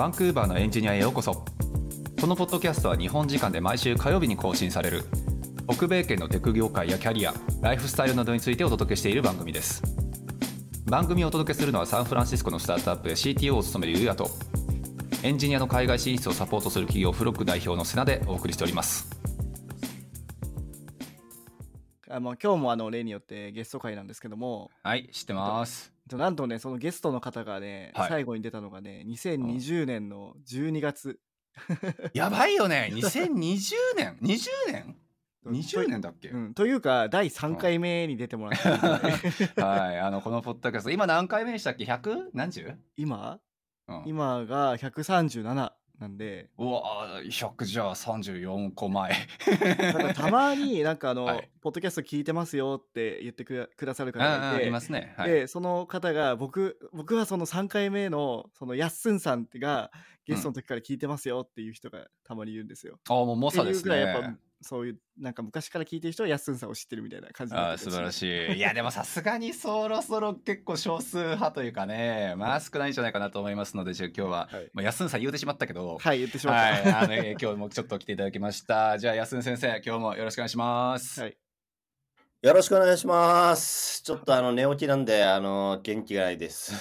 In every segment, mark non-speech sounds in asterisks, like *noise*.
バンクーバーのエンジニアへようこそ。このポッドキャストは日本時間で毎週火曜日に更新される。北米圏のテク業界やキャリアライフスタイルなどについてお届けしている番組です。番組をお届けするのはサンフランシスコのスタートアップで CTO を務めるユうヤとエンジニアの海外進出をサポートする企業フロック代表のセナでお送りしております。あの今日もあの例によってゲスト会なんですけども。はい知ってます。となんとねそのゲストの方がね、はい。最後に出たのがね2020年の12月。*laughs* やばいよね。2020年？20年？20年だっけ、うん、というか第3回目に出てもらったんで。*laughs* はい。あのこのポッドキャスト今何回目でしたっけ？100? 何十、今？うん、今が137なんで。うわ100じゃあ34個前。たまになんかあの、はい。ポッドキャスト聞いてますよって言ってくだくださる方ああいがいてますね。はい。でその方が僕僕はその3回目のそのやっすんさんがゲストの時から聞いてますよっていう人がたまにいるんですよ。あもう猛者ですねそういうなんか昔から聞いてる人はやっすんさんを知ってるみたいな感じあってる素晴らしい *laughs* いやでもさすがにそろそろ結構少数派というかねまあ少ないんじゃないかなと思いますのでじゃあ今日は、はいまあ、安んさん言うてしまったけどはい言ってしまった。はい、あのえー今日もちょっと来ていただきましたじゃあ安ん先生今日もよろしくお願いします、はいよろしくお願いします。ちょっとあの寝起きなんで、あの元気がないです。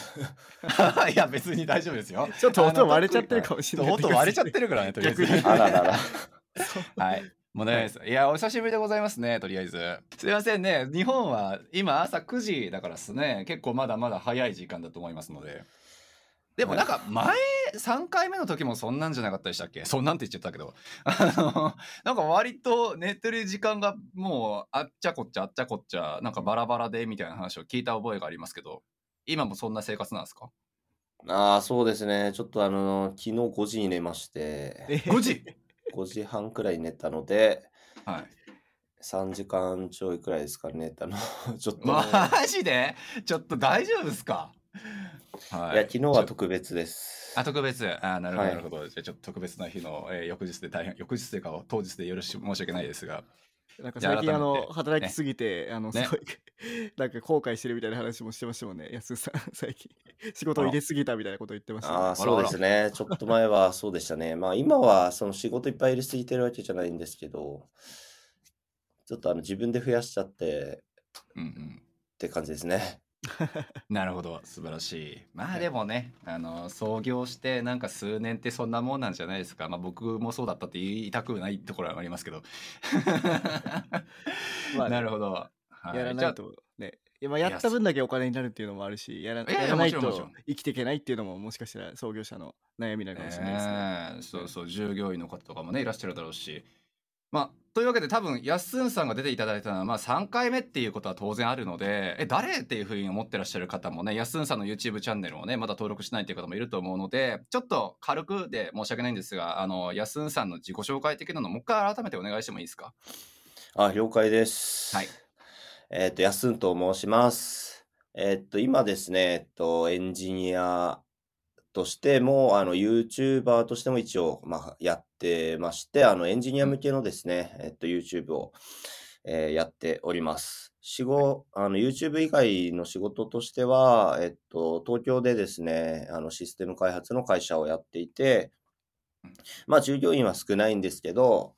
*laughs* いや別に大丈夫ですよちょっと音割れちゃってるかもしれない。音割れちゃってるからねとりあえず逆にあららら。*laughs* はい。問題ないです。いや、お久しぶりでございますね、とりあえず。すいませんね、日本は今朝9時だからですね、結構まだまだ早い時間だと思いますので。でもなんか前3回目の時もそんなんじゃなかったでしたっけ？そんなんって言っちゃったけど。あの、なんか割と寝てる時間がもうあっちゃこっちゃあっちゃこっちゃ、なんかバラバラでみたいな話を聞いた覚えがありますけど、今もそんな生活なんですか？ああ、そうですね。ちょっとあの、昨日5時に寝まして、え ?5 時5時半くらいに寝たので、はい。3時間ちょいくらいですか寝たの。*laughs* ちょっと、マジで？ちょっと大丈夫ですか？はいや、昨日は特別です。あ、特別？あ、なるほど、はいなるほど。じゃあ、ちょっと特別な日の、えー翌日で大変、翌日というか、当日でよろし申し訳ないですが。なんか最近あの働きすぎて、あのすねごい、*laughs* なんか後悔してるみたいな話もしてましたもんね、やすさん *laughs* 最近 *laughs* 仕事を入れすぎたみたいなこと言ってました、ね。ああ、そうですね。ちょっと前はそうでしたね。まあ今はその仕事いっぱい入れすぎてるわけじゃないんですけど、ちょっとあの自分で増やしちゃってうんうん。って感じですね。*laughs* なるほど、素晴らしい。まあはいでもね、あの、創業してなんか数年ってそんなもんなんじゃないですか。まあ僕もそうだったって言いたくないところはありますけど。*laughs* まあねなるほど。はいやらないとね。いやまあやった分だけお金になるっていうのもあるし、やらないと生きていけないっていうのももしかしたら創業者の悩みなのかもしれないですね。ええそうそう従業員の方とかもねいらっしゃるだろうしまあというわけで多分やっすんさんが出ていただいたのはまあ3回目っていうことは当然あるのでえ誰っていうふうに思ってらっしゃる方もねやっすんさんの YouTube チャンネルをねまだ登録しないっていう方もいると思うのでちょっと軽くで申し訳ないんですがあのやっすんさんの自己紹介的なのもう一回改めてお願いしてもいいですか？あ、了解です。はい。えっと、やすんと申します。えっと、今ですね、えっと、エンジニアとしても、あの、YouTuber としても一応、まあ、やってまして、あの、エンジニア向けのですね、えっと、YouTube を、えーやっております。仕事、あの、YouTube 以外の仕事としては、えっと、東京でですね、あの、システム開発の会社をやっていてうん、まあ、従業員は少ないんですけど、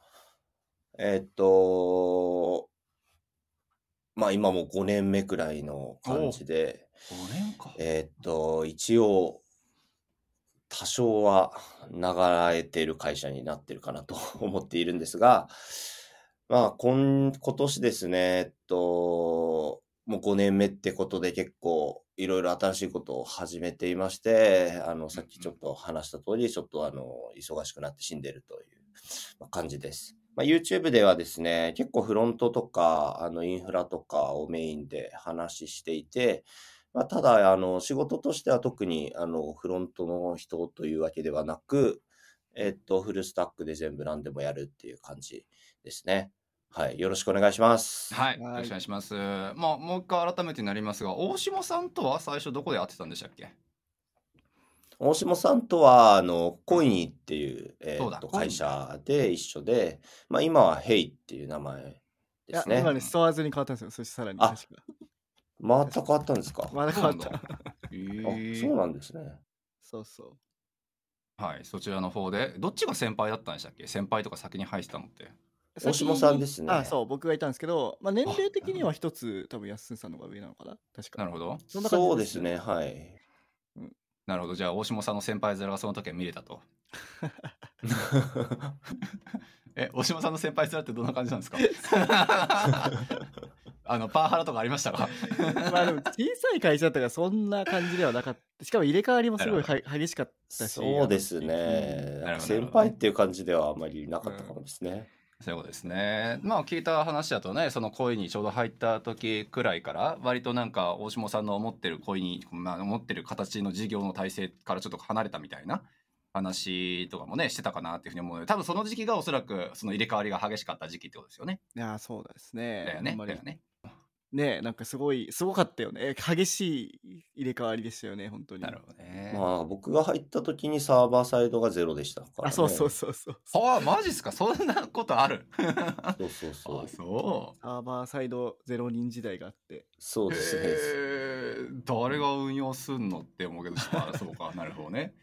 えっと、まあ今も5年目くらいの感じで、5年か。えっと、一応、多少は流れてる会社になってるかなと *laughs* 思っているんですが、まあ今、今年ですね、えっと、もう5年目ってことで結構いろいろ新しいことを始めていまして、あの、さっきちょっと話した通り、ちょっとあの、忙しくなって死んでるというまあ感じです。まあ、YouTube ではですね、結構フロントとか、あの、インフラとかをメインで話していて、まあ、ただ、あの、仕事としては特に、あの、フロントの人というわけではなく、えっと、フルスタックで全部何でもやるっていう感じですね。はい。よろしくお願いします。はい、よはいろしくお願いします。まあ、もう一回改めてになりますが、大下さんとは最初どこで会ってたんでしたっけ？大下さんとは、あの、コイニーっていう、えっと、会社で一緒で、まあ、今はヘイっていう名前ですね。今ね、ストアーズに変わったんですよ。そしてさらにあ確か。また変わったんですか？まだ変わっそうなんた。へあ、ーそうなんですね。そうそう。はい、そちらの方で、どっちが先輩だったんでしたっけ？先輩とか先に入ってたのって。大下さんですねあ、そう、僕がいたんですけど、まあ、年齢的には一つ、多分、やっすんさんの方が上なのかな？確か。なるほど。そんな感じそうですね、はい。なるほど。じゃあ、大下さんの先輩面がその時は見れたと。*laughs* え、大島さんの先輩面ってどんな感じなんですか？*laughs* あの、パワハラとかありましたか？まあでも小さい会社だったからそんな感じではなかった。しかも入れ替わりもすごい激しかったし。そうですね。先輩っていう感じではあまりなかったかもですね。そういうことですね。まあ聞いた話だとね、その恋にちょうど入った時くらいから、割となんか大下さんの思ってる恋に、まあ思ってる形の事業の体制からちょっと離れたみたいな話とかもね、してたかなっていうふうに思うので、多分その時期がおそらくその入れ替わりが激しかった時期ってことですよね。いや、そうですね。だよね。だよね。ねなんかすごい、すごかったよね。激しい入れ替わりでしたよね、本当に。なるほどね。まあ僕が入った時にサーバーサイドがゼロでしたから、ね。あ、そうそうそうそう。ああ、マジっすか？そんなことある？そうそうそうあ。そサーバーサイド0人時代があって。う。そうですね。誰が運用すんのって思うけど、あそうか、なるほどね。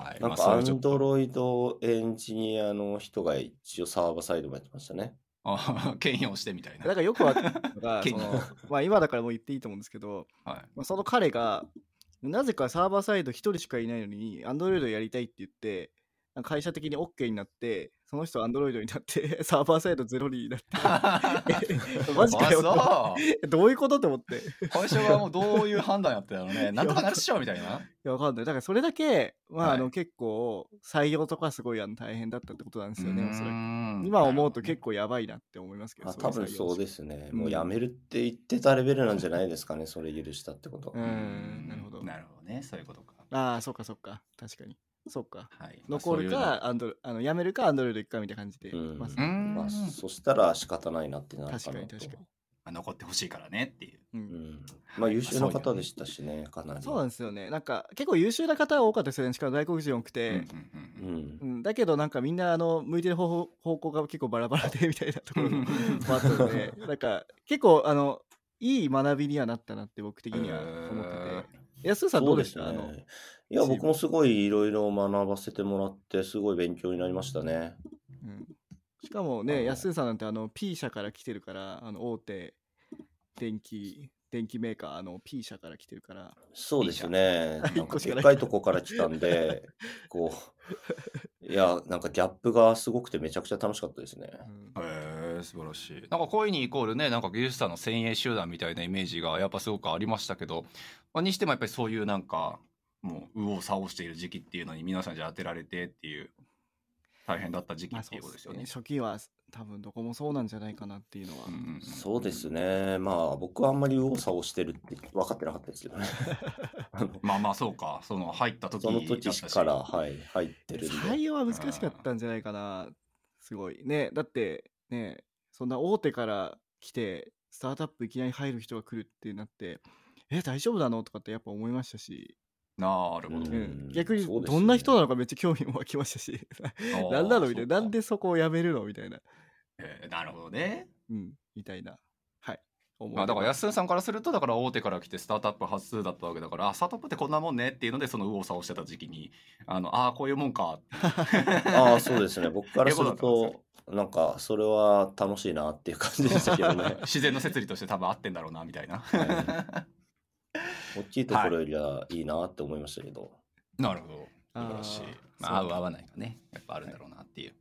はい。まあなんかアそれはちょっとンドロイドエンジニアの人が一応サーバーサイドもやってましたね。あ *laughs* 兼用してみたいな。だからよくわかったのが、*laughs* そのまあ今だからもう言っていいと思うんですけど、はい。まあ、その彼が、なぜかサーバーサイド1人しかいないのに、アンドロイドやりたいって言って、会社的に OK になって、その人アンドロイドになって、*laughs* サーバーサイドゼロになって、え *laughs* マジかよ *laughs* どういうことって思って。会社がもうどういう判断やってたのね。なんとかなるっしょみたいな。や、わかんない。だからそれだけ、まあ、はいあの、結構、採用とかすごいあの大変だったってことなんですよね、おそらく。く今思うと結構やばいなって思いますけど。あ多分そうす。ですね。うんもう辞めるって言ってたレベルなんじゃないですかね、それ許したってこと。うんなるほどなるほどね。そういうことか。ああ、そっかそっか。確かに。そっか。はい。残るまあか、アンドロあの、辞めるか、アンドロイド行くかみたいな感じで。うんまあまあ、そしたら仕方ないなってなるかなと。確かに確かにまあ残ってほしいからねっていう。ううんん。まあ優秀な方でしたしね、かなり。そうなんですよね。なんか結構優秀な方が多かったですよね。しかも外国人多くうんて。うんううんん。うん、だけどなんかみんなあの向いてる方法方向が結構バラバラでみたいなところもあったのでなんか結構あのいい学びにはなったなって僕的には思ってて。安田さんどうでした、あの。いや、僕もすごいいろいろ学ばせてもらって、すごい勉強になりましたね。うん、しかもあねの安田さんなんてあの P 社から来てるからあの大手電気電気メーカーあの P 社から来てるからそうですね。なんかでっかいとこから来たんで、こう、いや、なんかギャップがすごくてめちゃくちゃ楽しかったですね。うんへえ素晴らしい。なんか恋にイコールね、なんか技術者の先鋭集団みたいなイメージがやっぱすごくありましたけど、まあ、にしてもやっぱりそういうなんか、もう右往左往している時期っていうのに皆さんじゃ当てられてっていう、大変だった時期まあっていうことですよね。初期は多分どこもそうなんじゃないかなっていうのは、うんうんうんそうですね。まあ、僕はあんまり右往左往してるって分かってなかったですけどね。*laughs* まあまあそうか、その入った時その時から、はい、入ってる。採用は難しかったんじゃないかなすごいねだってねそんな大手から来てスタートアップいきなり入る人が来るってなってえ大丈夫なの？とかってやっぱ思いましたし、なるほど。うん。うん。逆にどんな人なのかめっちゃ興味も湧きましたし何なのみたいな。なんでそこを辞めるのみたいな。えーなるほどね。うん。みたいな。はい。まあだから安田さんからするとだから大手から来てスタートアップ発数だったわけだからあスタートアップってこんなもんねっていうのでその右往左往してた時期にあのああこういうもんか。ああ、そうですね。僕からするとと、*laughs* なんか、それは楽しいなっていう感じでしたけどね。*laughs* 自然の摂理として多分合ってんだろうなみたいな。は大きいところよりはいいなって思いましたけど。なるほど素晴らしい。まあ合う合わないがねやっぱあるんだろうなっていう。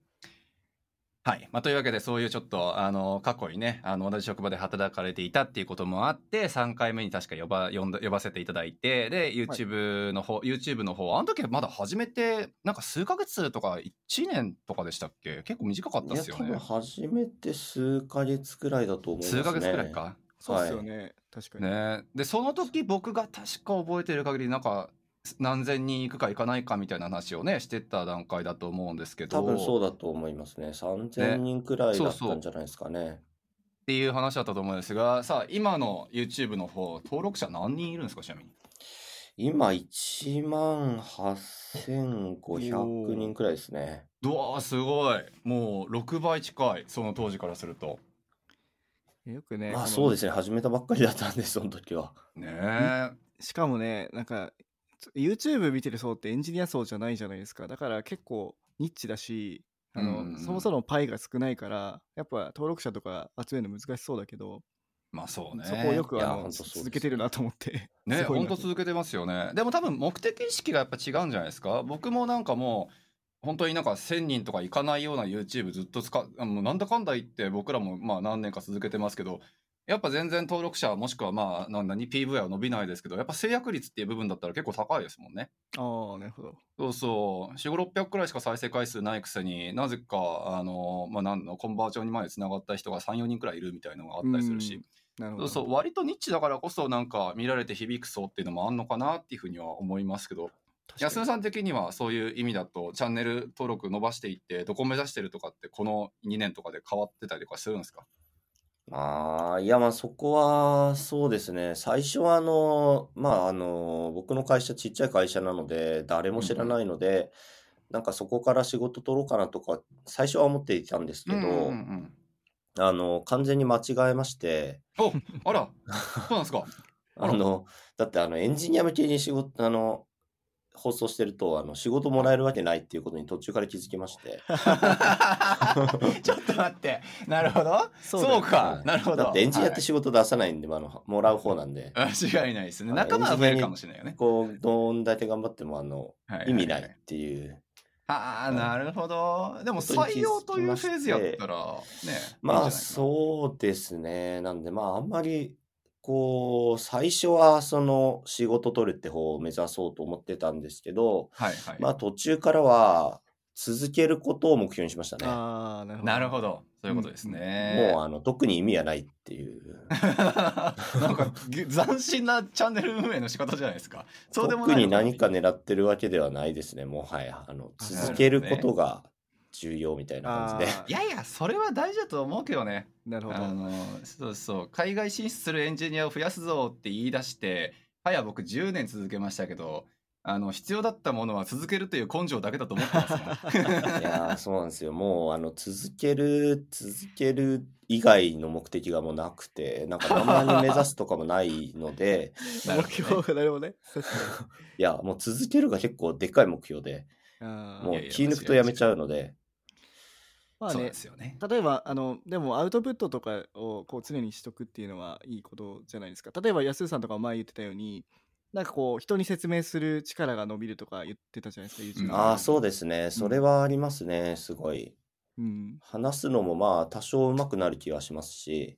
はい、まあ、というわけでそういうちょっとあの過去にねあの同じ職場で働かれていたっていうこともあって3回目に確か呼ば呼んだ呼ばせていただいてで YouTube の方、YouTube の方あの時はまだ始めてなんか数ヶ月とか1年とかでしたっけ？結構短かったいや、ですよね多分。初めて数ヶ月くらいだと思いますね。数ヶ月くらいか。そうっすよね、確かに、ねでその時僕が確か覚えてる限りなんか何千人行くか行かないかみたいな話をねしてた段階だと思うんですけど多分そうだと思いますね。3000人くらいだっそうそうたんじゃないですかね。っていう話だったと思うんですがさあ今の YouTube の方登録者何人いるんですかちなみに？今、1万8500人くらいですね。うわーすごいもう6倍近いその当時からするとよくねまあそうですね。始めたばっかりだったんで、その時は。ねえしかもねなんか YouTube 見てる層ってエンジニア層じゃないじゃないですか。だから結構ニッチだし、あの、うんうんそもそもパイが少ないから、やっぱ登録者とか集めるの難しそうだけど、まあそうね。そこをよくあの続けてるなと思って。ね、すごいな本当続けてますよね。でも多分目的意識がやっぱ違うんじゃないですか。僕もなんかもう、本当になんか1000人とかいかないような YouTube ずっと使っ、あもうなんだかんだ言って僕らもまあ何年か続けてますけど、やっぱ全然登録者もしくはまあなんだに PV は伸びないですけど、やっぱ制約率っていう部分だったら結構高いですもんね。ああ、なるほど。そうそう、4、5、600くらいしか再生回数ないくせになぜか、あの、まあ、なんの、コンバージョンにまでつながった人が3、4人くらいいるみたいなのがあったりするし、なるほど。そうそう、割とニッチだからこそなんか見られて響く層っていうのもあんのかなっていうふうには思いますけど、安野さん的にはそういう意味だとチャンネル登録伸ばしていってどこ目指してるとかってこの2年とかで変わってたりとかするんですか？まあ、いや、まあ、そこは、そうですね。最初は、あの、まあ、あの、僕の会社、ちっちゃい会社なので、誰も知らないので、なんかそこから仕事取ろうかなとか、最初は思っていたんですけど、うんうんうんあの、完全に間違えまして、おあら。そうなんですか。あの、だって、あの、エンジニア向けに仕事、あの、放送してると、あの、仕事もらえるわけないっていうことに途中から気づきまして。*laughs* ちょっと待って。なるほど。そそうか。はい。なるほど。だってエンジニアっはいて仕事出さないんで、まああの、もらう方なんで、間違いないですね。はい。仲間は増えるかもしれないよね。こう、どんだけ頑張っても、あの、はいはいはい。意味ないっていう。ああ、はい。なるほど。でも採用というフェーズやったら、ね。まあ、う。そうですね。なんで、まあ、あんまり、こう、最初は、その、仕事取るって方を目指そうと思ってたんですけど、はいはい。まあ、途中からは、続けることを目標にしましたね。ああ、なるほど。そういうことですね。もう、あの、特に意味はないっていう。*laughs* なんかぎ斬新なチャンネル運営の仕方じゃないですか。そうでも特に何か狙ってるわけではないですね。もはや、あの、あ続けることが重要みたいな感じで。あいやいや、それは大事だと思うけどね。なるほど。あのそうそう海外進出するエンジニアを増やすぞって言い出してはや僕10年続けましたけどあの必要だったものは続けるという根性だけだと思ってますもん *laughs* いやーそうなんですよ。もう、あの、続ける、続ける以外の目的がもうなくて、なんか何万人目指すとかもないので、*laughs* 目標がなるほどね。*laughs* いや、もう続けるが結構でっかい目標で、もいう気抜くとやめちゃうので、まあねそうで、すよね。例えば、あの、でもアウトプットとかをこう常にしとくっていうのはいいことじゃないですか。例えば、安さんとかも前言ってたように、なんかこう、人に説明する力が伸びるとか言ってたじゃないですか、うんああ、そうですね。それはありますね、すごい。うん。話すのもまあ多少上手くなる気がしますし、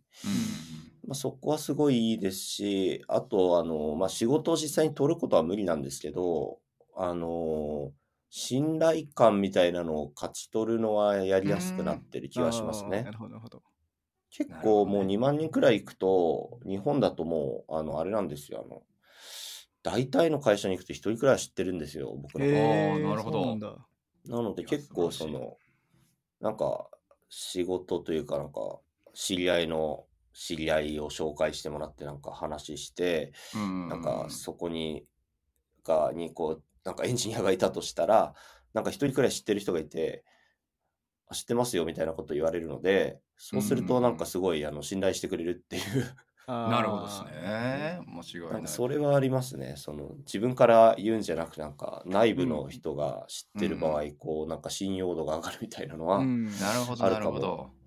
まあ、そこはすごいいいですし、あと、あの、まあ、仕事を実際に取ることは無理なんですけど、あの、信頼感みたいなのを勝ち取るのはやりやすくなってる気がしますね。な。るほど、なるほど。結構もう2万人くらい行くと、日本だともう、あの、あれなんですよ、あの、大体の会社に行くと1人くらいは知ってるんですよ、僕のこと。へーなるほど。なので結構その、なんか仕事というかなんか知り合いの知り合いを紹介してもらってなんか話して、うん。なんかそこに、が、にこう、なんかエンジニアがいたとしたら、なんか一人くらい知ってる人がいて、あ知ってますよみたいなこと言われるので、そうするとなんかすごいあの信頼してくれるっていう、なるほどです。ね。間違いなそれはありますね。その自分から言うんじゃなくなんか内部の人が知ってる場合、こうなんか信用度が上がるみたいなのは、うん。なるほど、あるかもなるほど。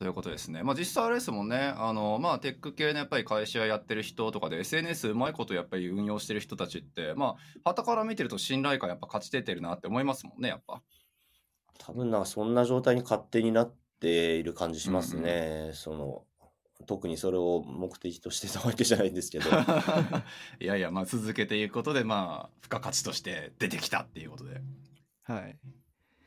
そういうことですね。まあ実際あれですもんね。あの、まあテック系のやっぱり会社やってる人とかで SNS うまいことやっぱり運用してる人たちって、まあ、旗から見てると信頼感やっぱ勝ち出てるなって思いますもんね、やっぱ。多分なんかそんな状態に勝手になっている感じしますね。その特にそれを目的としてたわけじゃないんですけど。*laughs* いやいや、まあ続けていくことで、まあ、付加価値として出てきたっていうことで。はい。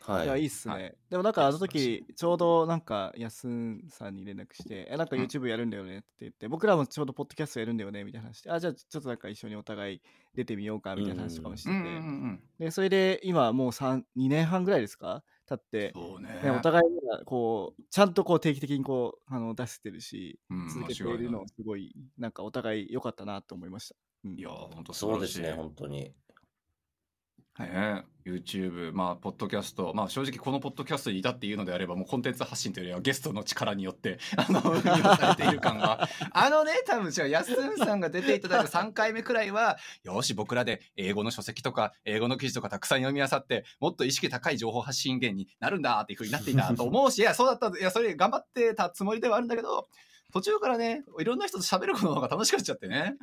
はいや、いいっすね。はいでもなんかあの時、ちょうどなんか、やすんさんに連絡して、え、なんかうん YouTube やるんだよねって言って、僕らもちょうどポッドキャストやるんだよねみたいな話して、あ、じゃあちょっとなんか一緒にお互い出てみようかみたいな話とかもしてて、うんうんうん。で、それで今もう3、2年半ぐらいですか？経って、そうね。ね、お互いがこう、ちゃんとこう定期的にこう、あの出してるし、うん続けているのすごい、なんかお互い良かったなと思いました。うんいや、本当素そうですね。本当に。ね、YouTube、まあ、ポッドキャスト、まあ、正直このポッドキャストにいたっていうのであれば、もうコンテンツ発信というよりはゲストの力によって、*laughs* あの、運用されている感が。*laughs* あのね、多分違う、やすんさんが出ていただいた3回目くらいは、よし、僕らで英語の書籍とか、英語の記事とかたくさん読み漁って、もっと意識高い情報発信源になるんだっていうふうになっていたと思うし、*laughs* いや、そうだった、いや、それ頑張ってたつもりではあるんだけど、途中からね、いろんな人と喋ることの方が楽しくなっちゃってね。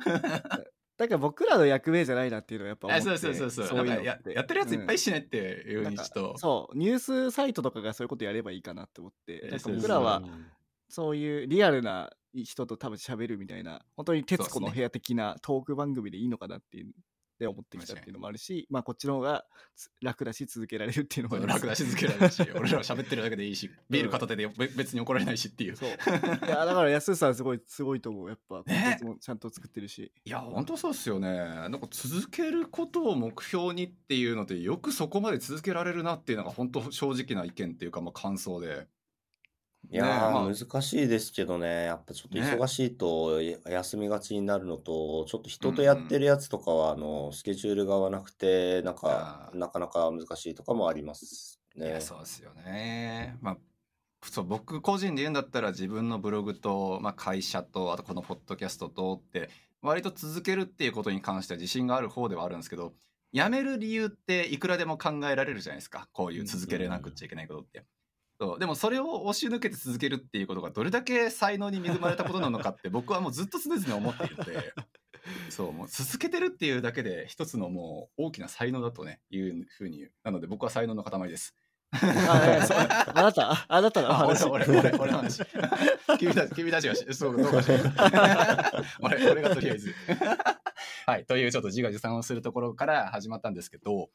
だから僕らの役目じゃないなっていうのはやっぱ思ってあそうそうそうそう。そうやってやってるやついっぱいしねっていうふうにちょっと。そうニュースサイトとかがそういうことやればいいかなって思ってなんか僕らはうんそういうリアルな人と多分喋るみたいな本当に徹子の部屋的なトーク番組でいいのかなっていうで思ってきたっていうのもあるしまあこっちの方がつ楽だし続けられるっていうのも楽だし続けられるし、*laughs* 俺らは喋ってるだけでいいし、ビール片手でべ別に怒られないしっていう。そう。*laughs* いやだから安さんすごいすごいと思う。やっぱね。ちゃんと作ってるし、いや、本当そうっすよね。なんか続けることを目標にっていうので、よくそこまで続けられるなっていうのが本当正直な意見っていうか、まあ感想で。いやまあ難しいですけどね、やっぱちょっとね忙しいとや休みがちになるのと、ちょっと人とやってるやつとかは、あの、スケジュールが合わなくて、なんかなかなか難しいとかもありますねいや、。そうですよね。まあ、そう、僕個人で言うんだったら自分のブログと、まあ会社と、あとこのポッドキャストとって、割と続けるっていうことに関しては自信がある方ではあるんですけど、やめる理由っていくらでも考えられるじゃないですか。こういう続けれなくちゃいけないことって。そう。でもそれを押し抜けて続けるっていうことがどれだけ才能に恵まれたことなのかって *laughs* 僕はもうずっと常々思っているので *laughs* そうもう続けてるっていうだけで一つのもう大きな才能だとねいうふうになので僕は才能の塊です。ああなたああなたのあ話。俺俺俺俺の話。*laughs* 君たち君たちがしそうどうかしら俺俺がとりあえず。はい。というちょっと自画自賛をするところから始まったんですけど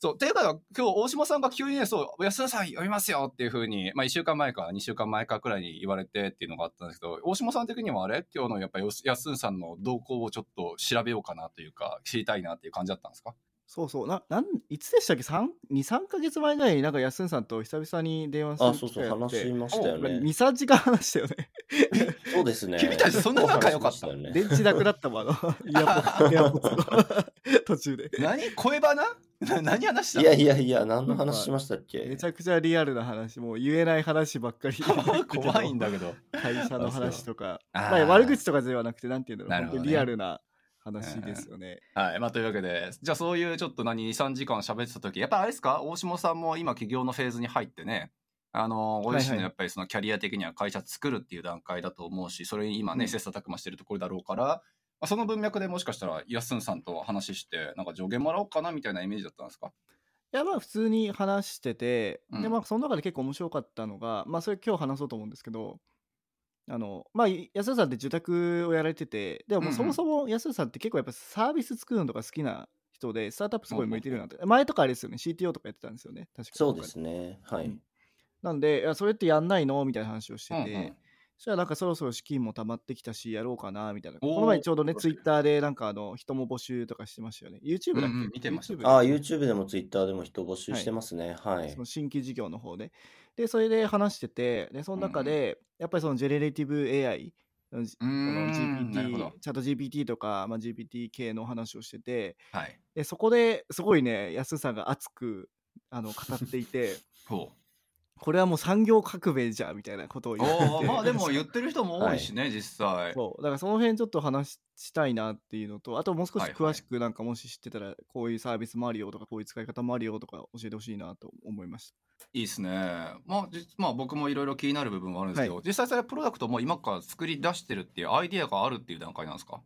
そうっていうか今日大島さんが急にねそう安田さん読みますよっていうふうにまあ1週間前か2週間前かくらいに言われてっていうのがあったんですけど大島さん的にはあれ？今日のやっぱり安さんの動向をちょっと調べようかなというか知りたいなっていう感じだったんですか？そうそう。ななんいつでしたっけ？23か月前ぐらいになんか安んさんと久々に電話するあ、そうそう、話しましたよね。23時間話したよね。*laughs* そうですね。君たちそんな仲良かったね電池なくなったもんあのイヤポッ *laughs* イヤポッツの途中で。何？声バナな？*laughs* 何話したの？いやいやいや、何の話しましたっけ？めちゃくちゃリアルな話もう言えない話ばっかり。*laughs* 怖いんだけど。会社の話とか。まあ、悪口とかではなくてなんていうんだろう。ね。リアルな話ですよね。はい。まあ、というわけで、じゃあそういうちょっと何、2、3時間喋ってた時、やっぱあれですか？大下さんも今起業のフェーズに入ってね、あの、ご自身のやっぱりそのキャリア的には会社作るっていう段階だと思うし、それに今ね、うん。切磋琢磨してるところだろうから、まあ、その文脈でもしかしたら、やっすんさんと話して、なんか助言もらおうかなみたいなイメージだったんですか？いやまあ普通に話してて、うん。でまあその中で結構面白かったのがまあそれ今日話そうと思うんですけどあのまあ安田さんって受託をやられててでももううんうんそもそも安田さんって結構やっぱサービス作るのとか好きな人でスタートアップすごい向いてるなって前とかあれですよね CTO とかやってたんですよね確か。そうですね。はい。うん。なんでいやそれってやんないの？みたいな話をしてて、うんうん。そしたらなんかそろそろ資金も溜まってきたしやろうかなみたいな。おーこの前ちょうどねツイッターでなんかあの人も募集とかしてましたよね。YouTube だっけ、うんうん見てました YouTube だあ、っけ YouTube でも Twitter でも人募集してますね。はい。そ。の新規事業の方で。で、それで話してて、で、その中で、やっぱりそのジェネレティブ AI、このうーんなるほ GPT ど、チャット GPT とか、まあ、GPT 系の話をしてて、はい。でそこですごいね、安さんが熱くあの語っていて、*laughs* ほこれはもう産業革命じゃんみたいなことをう。言ってまあでも言ってる人も多いしね、実際。そうだからその辺ちょっと話したいなっていうのとあともう少しはいはい詳しくなんかもし知ってたらこういうサービスもあるよとかこういう使い方もあるよとか教えてほしいなと思いましたいいですね。まあ、じまあ、僕もいろいろ気になる部分はあるんですけど、実際それプロダクトも今から作り出してるっていうアイディアがあるっていう段階なんですか？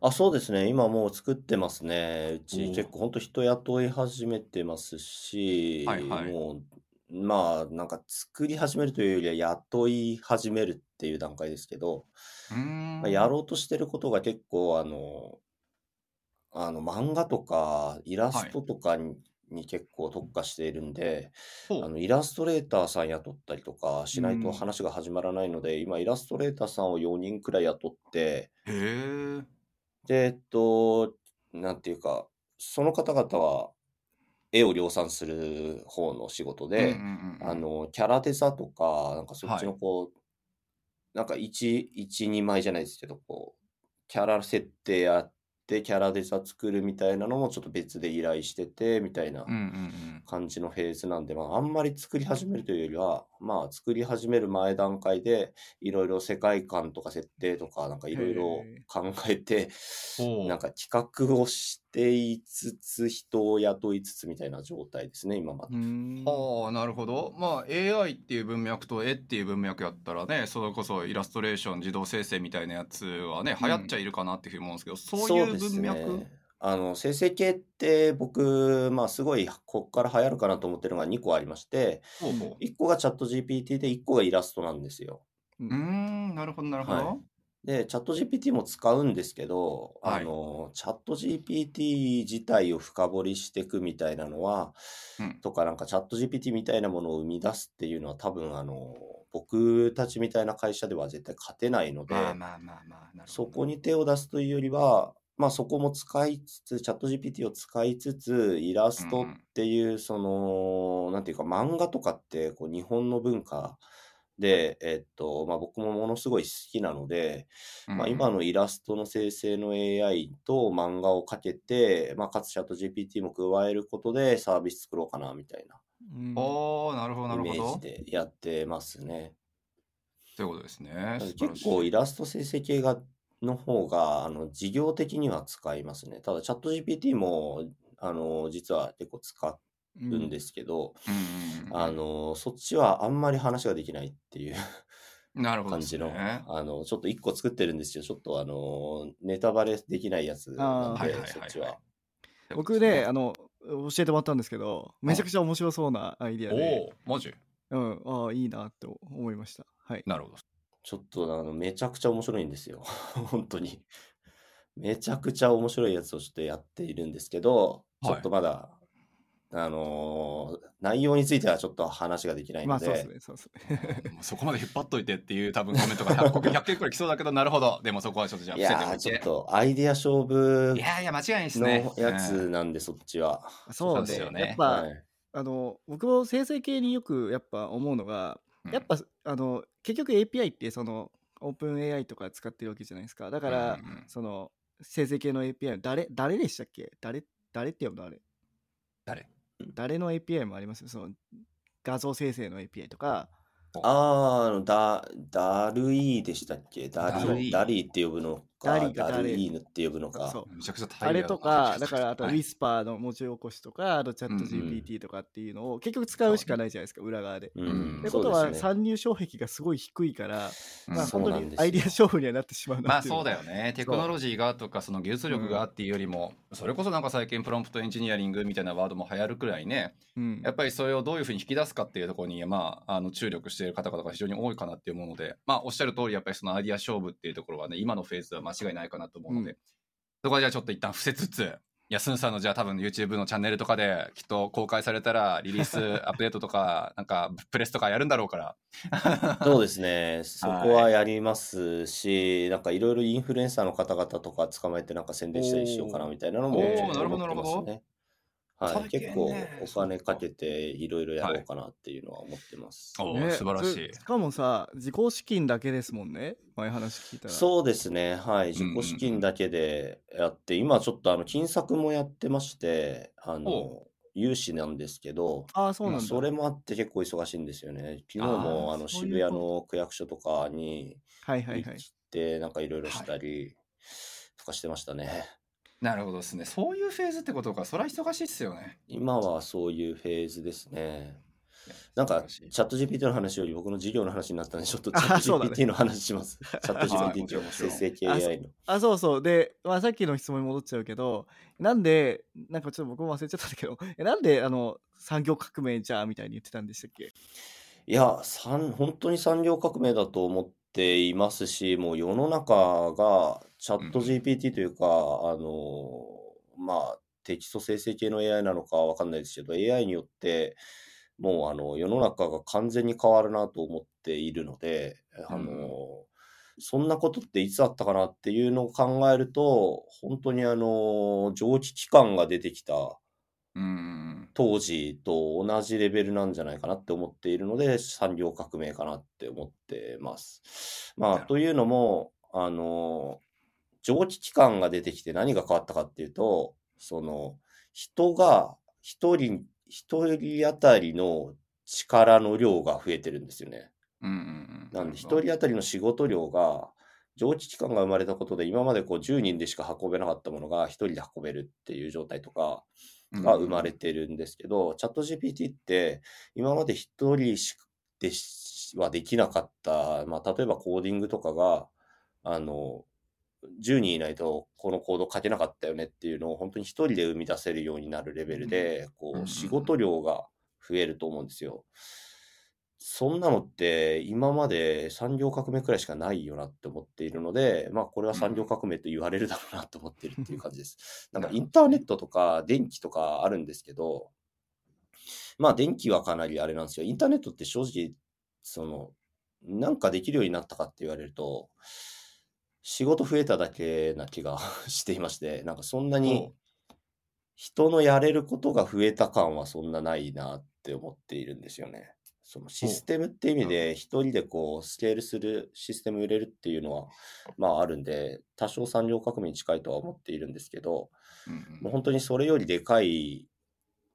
あ、そうですね。今もう作ってますね。うち結構本当人雇い始めてますし、はいはいもう、まあ、なんか作り始めるというよりは雇い始めるっていう段階ですけど、うーん。まあ、やろうとしてることが結構あの、あの漫画とかイラストとかに,、に結構特化しているんで、あのイラストレーターさん雇ったりとかしないとうん。話が始まらないので、今イラストレーターさんを4人くらい雇って、へえ。で、えっと、なんていうか、その方々は絵を量産する方の仕事で、あの、キャラデザとか、なんかそっちはのこう、なんか1、1、2枚じゃないですけど、こう、キャラ設定やって、キャラデザ作るみたいなのもちょっと別で依頼しててみたいな。感じのフェーズなんで、まあ、あんまり作り始めるというよりは、まあ、作り始める前段階で、いろいろ世界観とか設定とか、なんかいろいろへ考えて、なんか企画をしていつつ、人を雇いつつみたいな状態ですね、今まで。うん。はあなるほど。まあ AI っていう文脈と絵っていう文脈やったらねそれこそイラストレーション自動生成みたいなやつはねうん。流行っちゃいるかなっていうふうに思うんですけど、そういうです文脈、ね。あの、生成系って僕、まあすごいこっから流行るかなと思ってるのが2個ありまして、ほうほ1個がチャット GPT で1個がイラストなんですよ。うんなるほどなるほど、はいで、チャット GPT も使うんですけど、はい。あの、チャット GPT 自体を深掘りしていくみたいなのは、うん。とかなんかチャット GPT みたいなものを生み出すっていうのは多分あの、僕たちみたいな会社では絶対勝てないので、まあまあまあまあなるほどそこに手を出すというよりは、まあそこも使いつつ、チャット GPT を使いつつ、イラストっていう、その、なんていうか漫画とかってこう日本の文化で、えっと、まあ僕もものすごい好きなので、まあ、今のイラストの生成の AI と漫画をかけて、まあ、かつチャット GPT も加えることでサービス作ろうかなみたいうん。おーなるほどななイメーるほどジでやってますね。ということですね。結構イラスト生成系がの方があの事業的には使いますね。ただチャット GPT もあの実は結構使うん。ですけど、あのそっちはあんまり話ができないっていうなるほどです感じの、ねあのちょっと一個作ってるんですけど、ちょっとあのネタバレできないやつなんで、そっちは。僕ね、あの、教えてもらったんですけど、めちゃくちゃ面白そうなアイディアで、おおマジ？うん、ああ、いいなって思いました。はい。なるほど。ちょっとあのめちゃくちゃ面白いんですよ。*laughs* 本当に。めちゃくちゃ面白いやつをちょっとやっているんですけど、はい。ちょっとまだ、あのー内容についてはちょっと話ができないまあ、ので、そうですね、そうですね。もうそこまで引っ張っといてっていう多分コメントが100個100件くらい来そうだけどなるほど。でもそこはちょっとじゃあいやちょっとアイディア勝負いやいや間違いないですね。のやつなんで、そっちは。そうですよね。でやっぱ、はい。あの、僕も生成系によくやっぱ思うのが、うん。やっぱ、あの、結局 API って、その、オープン AI とか使ってるわけじゃないですか。だから、うんうん。その、生成系の API、誰、誰でしたっけ？誰、誰って呼ぶのあれ。誰？誰の API もありますよ。その、画像生成の API とか、あーあの、だ、ダルイーでしたっけ？ダリダリーって呼ぶのか、ダルダレイーヌって呼ぶのか。そう。めちゃくちゃあれとか、だらからあとウはいィスパーの文字起こしとか、あとチャット GPT とかっていうのを結局使うしかないじゃないですか、裏側で。ってことは。参入障壁がすごい低いから、うんまあそう本当にアイディア勝負にはなってしまう。まあそうだよねテクノロジーがとかその技術力がっていうよりも、それこそなんか最近プロンプトエンジニアリングみたいなワードも流行るくらいねうんやっぱりそれをどういうふうに引き出すかっていうところにまああの注力している方々が非常に多いかなっていうものでまあおっしゃる通りやっぱりそのアイディア勝負っていうところはね今のフェーズでは間違いないかなと思うので、うん。そこはじゃあちょっと一旦伏せつついやスンさんのじゃあ多分 YouTube のチャンネルとかできっと公開されたらリリースアップデートとか *laughs* なんかプレスとかやるんだろうから。*laughs* そうですね。そこはやりますし、なんかいろいろインフルエンサーの方々とか捕まえてなんか宣伝したりしようかなみたいなのもおーちょっとなるほど。なるほどね。はい、結構お金かけていろいろやろうかなっていうのは思ってます。おね素晴らしいしかもさ、自己資金だけですもんね。前話聞いたら。そうですね。はい。自うんうんうん己資金だけでやって、今ちょっとあの、金策もやってまして、あのお、融資なんですけど、ああ、そうなんだ。それもあって結構忙しいんですよね。昨日あもあの渋谷の区役所とかにはいはいはい。行って、なんかいろいろしたりとかしてましたね。なるほどですねそういうフェーズってことかそれは忙しいっすよね今はそういうフェーズですね。なんか、チ素晴らしいャット GPT の話より僕の事業の話になったんで、*laughs* ちょっとチあャットそうだね GPT の話します。*laughs* チャットはい GPT ともちろんもちろん生成系あそ AI の。あ、そうそう。で、まあ、さっきの質問に戻っちゃうけど、なんで、なんかちょっと僕も忘れちゃったんだけど、えなんで、あの、産業革命じゃあみたいに言ってたんでしたっけ？いや、産本当に産業革命だと思っていますし、もう世の中がチャットうん GPT というか、あの、まあ、テキスト生成系の AI なのかわかんないですけど、AI によって、もうあの世の中が完全に変わるなと思っているので、あの、うんそんなことっていつあったかなっていうのを考えると、本当にあの、蒸気機関が出てきたうん当時と同じレベルなんじゃないかなって思っているので、産業革命かなって思ってます。まあ、というのも、あの、蒸気機関が出てきて何が変わったかっていうと、その、人が一人、一人当たりの力の量が増えてるんですよね。うんうんうん。なんで、一人当たりの仕事量が、蒸気機関が生まれたことで、今までこう10人でしか運べなかったものが一人で運べるっていう状態とかが生まれてるんですけど、チャット GPT って今まで一人しでしはできなかった、まあ、例えばコーディングとかが、あの、10人いないとこのコード書けなかったよねっていうのを本当に一人で生み出せるようになるレベルで、こう仕事量が増えると思うんですよ。そんなのって今まで産業革命くらいしかないよなって思っているので、まあこれは産業革命と言われるだろうなと思ってるっていう感じです。*laughs* なんかインターネットとか電気とかあるんですけど、まあ電気はかなりあれなんですよ。インターネットって正直、その、なんかできるようになったかって言われると、仕事増えただけな気が *laughs* していまして、なんかそんなに人のやれることが増えた感はそんなないなって思っているんですよね。そのシステムって意味で一人でこうスケールするシステム売れるっていうのはまああるんで多少産業革命に近いとは思っているんですけどもう本当にそれよりでかい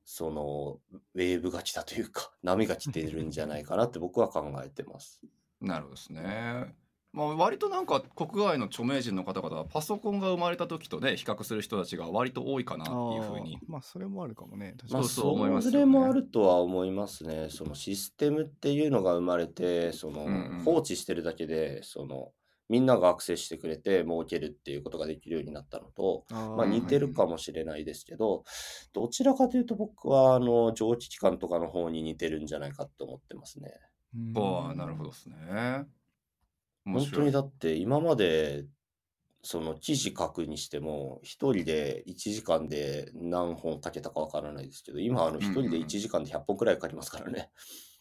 そのウェーブが来たというか波が来てるんじゃないかなって僕は考えてます。なるほどですね。まあ、割となんか国外の著名人の方々はパソコンが生まれた時とね比較する人たちが割と多いかなっていうふうにまあそれもあるかもね確かまあ、にそう思いますよねそれもあるとは思いますね。そのシステムっていうのが生まれて、その放置してるだけで、そのみんながアクセスしてくれて儲けるっていうことができるようになったのと、まあ似てるかもしれないですけど、どちらかというと僕はあの蒸気機関とかの方に似てるんじゃないかと思ってますね。うんああなるほどですね。面本白い当にだって今までその記事書くにしても一人で1時間で何本書けたかわからないですけど今あの一人で1時間で100本くらい書きますからね。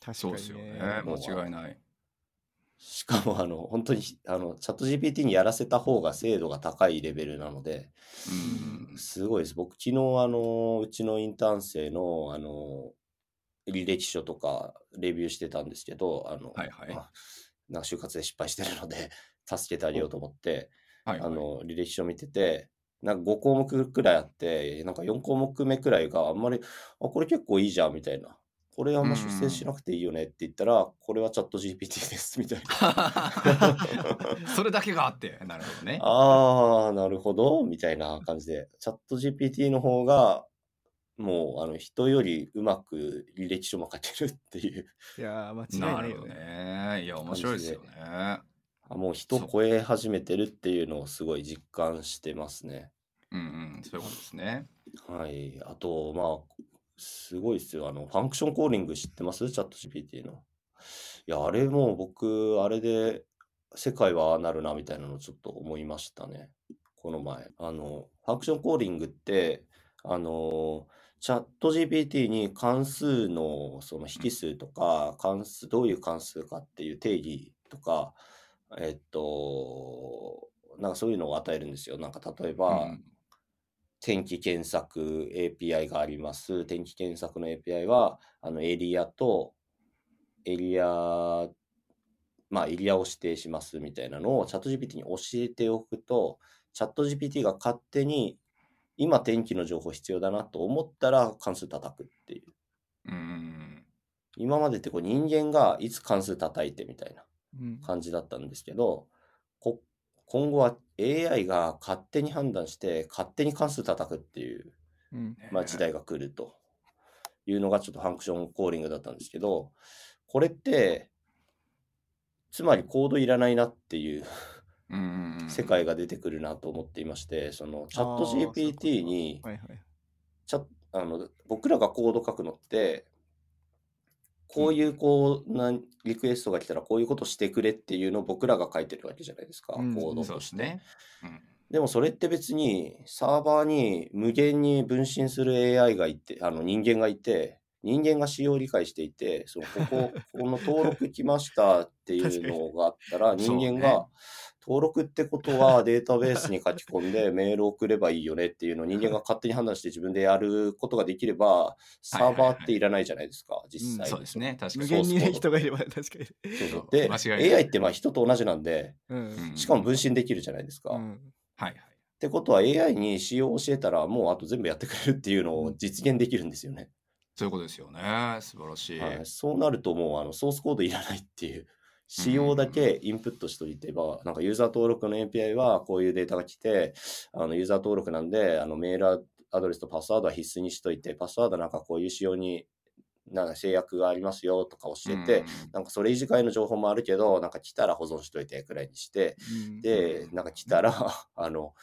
確かにそうですよねねもう間違いない。しかもあの本当にあのチャット GPT にやらせた方が精度が高いレベルなのでうんすごいです。僕昨日あのうちのインターン生のあの履歴書とかレビューしてたんですけどあの、はいはいまあなんか就活で失敗してるので *laughs* 助けてあげようと思ってはいはいあの履歴書見ててなんか5項目くらいあってなんか4項目目くらいがあんまりあこれ結構いいじゃんみたいな。これあんま出世しなくていいよねって言ったら、これはチャット GPT ですみたいな。*laughs* それだけがあってなるほどね。ああ、なるほど、みたいな感じで、チャット GPT の方が、もう、あの、人よりうまく履歴書も書けるっていう、いやー間違いないよねね。いや面白いですよね。あもう人超え始めてるっていうのをすごい実感してますね。うんうんそういうことですね。はい。あと、まあ、すごいですよ。あの、ファンクションコーリング知ってます？チャット GPT の。いや、あれもう僕、あれで世界はああなるなみたいなのをちょっと思いましたね。この前。あの、ファンクションコーリングって、あの、チャット GPT に関数のその引数とか、関数、どういう関数かっていう定義とか、えっと、なんかそういうのを与えるんですよ。なんか例えば、うん天気検索 API があります。天気検索の API は、あのエリアと、エリア、まあエリアを指定しますみたいなのをチャット GPT に教えておくと、チャット GPT が勝手に今天気の情報必要だなと思ったら関数叩くっていう。うん。今までってこう人間がいつ関数叩いてみたいなうん。感じだったんですけど、こ今後は AI が勝手に判断して勝手に関数叩くっていううん。まあ、時代が来るというのがちょっとファンクションコーリングだったんですけど、これって、つまりコードいらないなっていううんうん世界が出てくるなと思っていまして、そのチャット GPT にはいはい。チャあの僕らがコード書くのって、こういうこうなリクエストが来たらこういうことしてくれっていうのを僕らが書いてるわけじゃないですか、うんコードとして。ね。うん。でもそれって別にサーバーに無限に分身する AI がいて、あの人間がいて、人間が仕様を理解していて、そのここ、*laughs* この登録来ましたっていうのがあったら、人間が登録ってことはデータベースに書き込んで *laughs* メール送ればいいよねっていうのを人間が勝手に判断して自分でやることができれば、サーバーっていらないじゃないですか、実際。そうですね。確か無に。限に人がいれば確かにそうそうで、AI ってまあ人と同じなんで、しかも分身できるじゃないですか。うんはいはい。ってことは AI に仕様を教えたらもうあと全部やってくれるっていうのを実現できるんですよね。そういうことですよね。素晴らしい。はい、そうなるともうあのソースコードいらないっていう仕様だけインプットしといてば、なんかユーザー登録の API はこういうデータが来て、あのユーザー登録なんで、あのメールアドレスとパスワードは必須にしといて、パスワードなんかこういう仕様になんか制約がありますよとか教えて、うん。なんかそれ以外の情報もあるけど、なんか来たら保存しといてくらいにして、うんで、なんか来たら、*laughs* あの、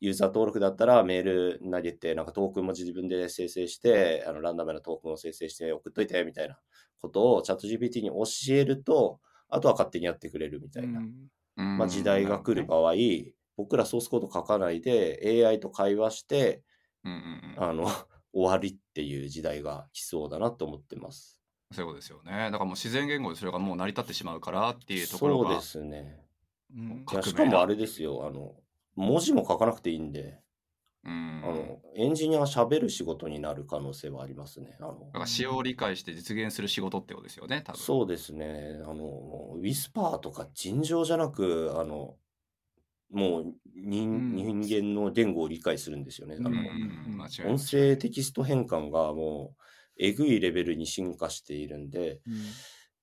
ユーザー登録だったらメール投げて、なんかトークンも自分で生成して、あのランダムなトークンを生成して送っといてみたいなことをチャット GPT に教えると、あとは勝手にやってくれるみたいな、まあ、時代が来る場合、僕らソースコード書かないで AI と会話して、うんうんうんあの、*laughs* 終わりっていう時代が来そうだなと思ってます。そういうことですよね。だからもう自然言語でそれがもう成り立ってしまうからっていうところがそうで。すね。しかもあれですよ、あの、文字も書かなくていいんで、うん。あの、エンジニアが喋る仕事になる可能性はありますね。あのだから仕様を理解して実現する仕事ってことですよね、多分。そうですね。あの、ウィスパーとか尋常じゃなく、あの、もう人,、うん人間の言語を理解するんですよね。あのうんうんうん、間違いない音声テキスト変換がもう、えぐいレベルに進化しているんで、うん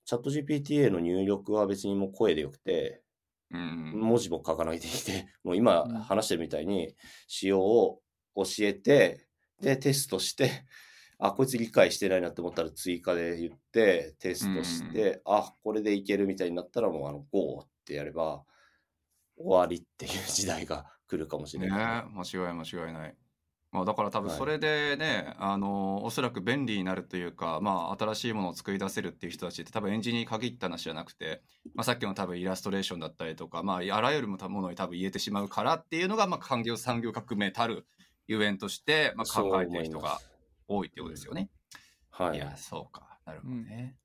チャット GPT への入力は別にもう声でよくて、うん文字も書かないでいて、*laughs* もう今うん話してるみたいに、仕様を教えて、で、テストして、あ、こいつ理解してないなって思ったら追加で言って、テストして、あ、これでいけるみたいになったらもう、あの、GO ってやれば、終わりっていう時代が来るかもしねれない。間違い間違いない。まあ、だから多分はいそれでね、あのおそらく便利になるというか、まあ、新しいものを作り出せるっていう人たちって多分エンジニアに限った話じゃなくて、まあ、さっきの多分イラストレーションだったりとか、まあ、あらゆるものに多分言えてしまうからっていうのが、まあ、産業産業革命たるゆえんとして、まあ、考えてる人が。多いっていうことですよね。はい。いや、そうか。なるほどね。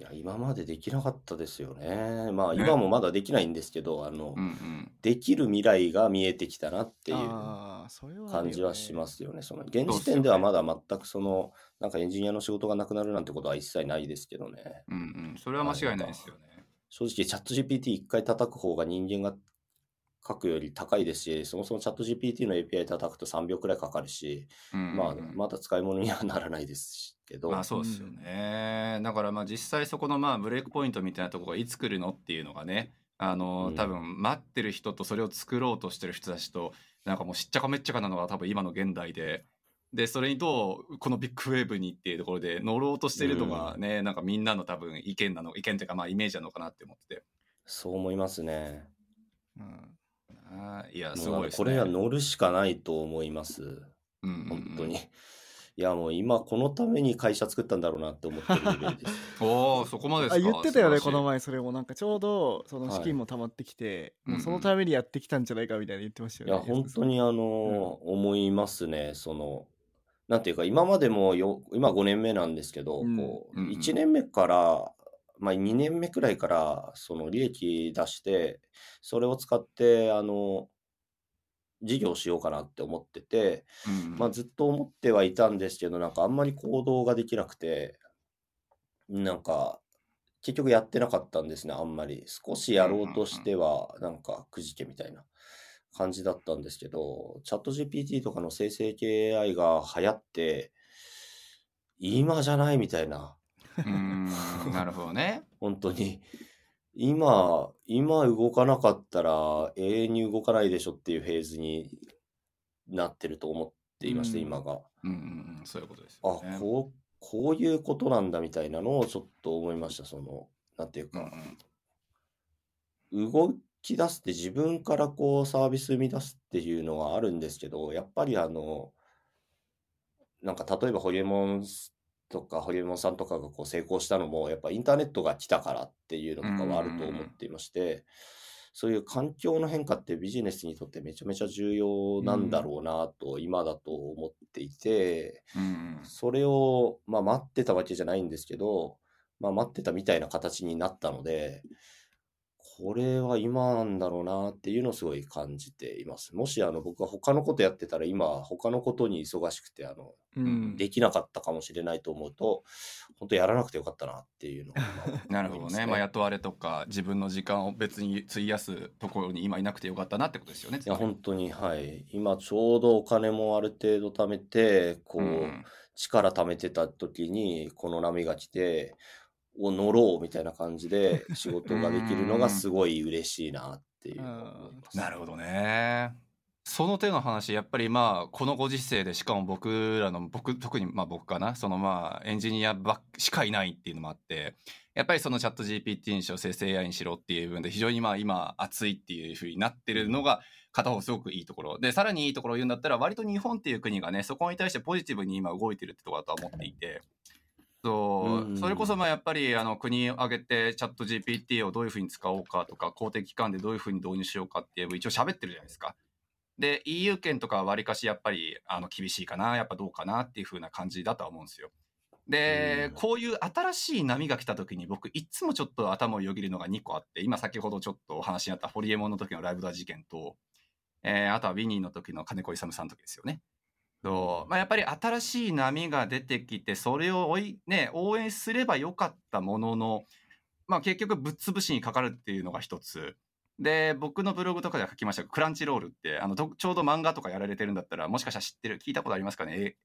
いや、今までできなかったですよね。まあ、ね今もまだできないんですけど、あの、うんうん。できる未来が見えてきたなっていう。あーそれはあるよね感じはしますよね。その現時点ではまだ全くその、なんかエンジニアの仕事がなくなるなんてことは一切ないですけどね。うんうん。それは間違いないですよね。正直、チャット GPT 一回叩く方が人間が書くより高いですし、そもそもチャット GPT の API 叩くと3秒くらいかかるし、うんうんうんまあ、まだ使い物にはならないですけど、まあそうですよね。だからまあ実際そこのまあブレイクポイントみたいなところがいつ来るのっていうのがね、あのうん多分待ってる人とそれを作ろうとしてる人たちとなんかもうしっちゃかめっちゃかなのが多分今の現代で。でそれにどうこのビッグウェーブにっていうところで乗ろうとしてるのがね、なんかみんなの多分意見なの意見というかまあイメージなのかなって思っててそう思いますね。うんあーいやすもうごいですね。これは乗るしかないと思います。うんうんうん。本当に。いや、もう今このために会社作ったんだろうなって思ってるレベルです。*laughs* おおそこまでですか？あ言ってたよねこの前それもなんかちょうどそのはい資金も溜まってきて、うんうん。もうそのためにやってきたんじゃないかみたいな言ってましたよねいや、本当にあの、思いますね。その、なんていうか、今までもよ、今5年目なんですけど、うん。こう、うんうん。1年目から、まあ2年目くらいから、その利益出して、それを使って、あの、事業しようかなって思ってて、うんうんまあずっと思ってはいたんですけど、なんかあんまり行動ができなくて、なんか、結局やってなかったんですね、あんまり。少しやろうとしては、なんかくじけみたいな感じだったんですけど、チャット GPT とかの生成系 AI が流行って、今じゃないみたいな、うーんなるほどね本当に。今、今動かなかったら永遠に動かないでしょっていうフェーズになってると思っていまして、うん今が。うんうんうんそういうことですあよね、こう、こういうことなんだみたいなのをちょっと思いました。その、なんていううんうか、ん動き出すって自分からこうサービス生み出すっていうのはあるんですけど、やっぱりあの、なんか例えばホリエモンとかホリエモンさんとかがこう成功したのも、やっぱインターネットが来たからっていうのとかはあると思っていまして、そういう環境の変化ってビジネスにとってめちゃめちゃ重要なんだろうなと、今だと思っていて、それを、まあ、待ってたわけじゃないんですけど、まあ、待ってたみたいな形になったので、これは今なんだろうなっていうのをすごい感じています。もしあの僕が他のことやってたら今他のことに忙しくてあのうんできなかったかもしれないと思うと本当やらなくてよかったなっていうのが *laughs* なるほどね。まあ、雇われとか、自分の時間を別に費やすところに今いなくてよかったなってことですよね。いや本当にはい今ちょうどお金もある程度貯めてこう、うん力貯めてた時にこの波が来てを乗ろうみたいな感じで *laughs* 仕事ができるのがすごい嬉しいなっていう。なるほどね。その手の話、やっぱりまあ、このご時世で、しかも僕らの、僕、特にまあ僕かな、そのまあ、エンジニアばっしかいないっていうのもあって、やっぱりそのチャット GPT にしろ、生成 AI にしろっていう部分で、非常にまあ今、熱いっていうふうになってるのが、片方すごくいいところ。で、さらにいいところを言うんだったら、割と日本っていう国がね、そこに対してポジティブに今動いてるってところだとは思っていて、そうう、んそれこそまあやっぱりあの国を挙げてチャット GPT をどういうふうに使おうかとか、公的機関でどういうふうに導入しようかっていう一応喋ってるじゃないですか。で、EU 圏とかはわりかしやっぱりあの厳しいかな、やっぱどうかなっていうふうな感じだとは思うんですよ。でうん、こういう新しい波が来た時に僕いつもちょっと頭をよぎるのが2個あって、今先ほどちょっとお話にあったホリエモンの時のライブドア事件と、えーあとはウィニーの時の金子勇さんの時ですよね。とまあ、やっぱり新しい波が出てきてそれを追い、ね、応援すればよかったものの、まあ、結局ぶっ潰しにかかるっていうのが一つ。で僕のブログとかでは書きました。がクランチロールってあのどちょうど漫画とかやられてるんだったらもしかしたら知ってる聞いたことありますかね？え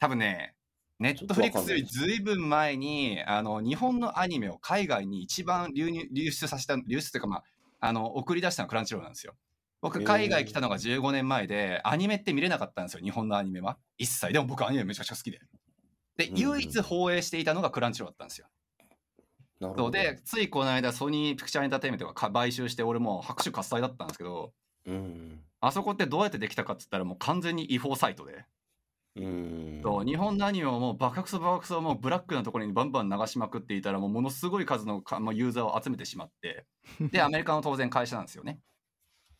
多分ねネットフリックスよりずいぶん前にあの日本のアニメを海外に一番流入流出させた流出というか、まあ、あの送り出したのはクランチロールなんですよ。僕、海外来たのが15年前で、アニメって見れなかったんですよ、日本のアニメは。一切。でも僕、アニメめちゃくちゃ好きで。で、うん唯一放映していたのがクランチローだったんですよ。なるほど。で、ついこの間、ソニーピクチャーエンターテインメントがか買収して、俺もう拍手喝采だったんですけど、うん。あそこってどうやってできたかって言ったら、もう完全に違法サイトで。うん。そう日本のアニメをもうバカクソバカクソもうブラックなところにバンバン流しまくっていたらもうものすごい数のかまあユーザーを集めてしまってでアメリカの当然会社なんですよね。*laughs*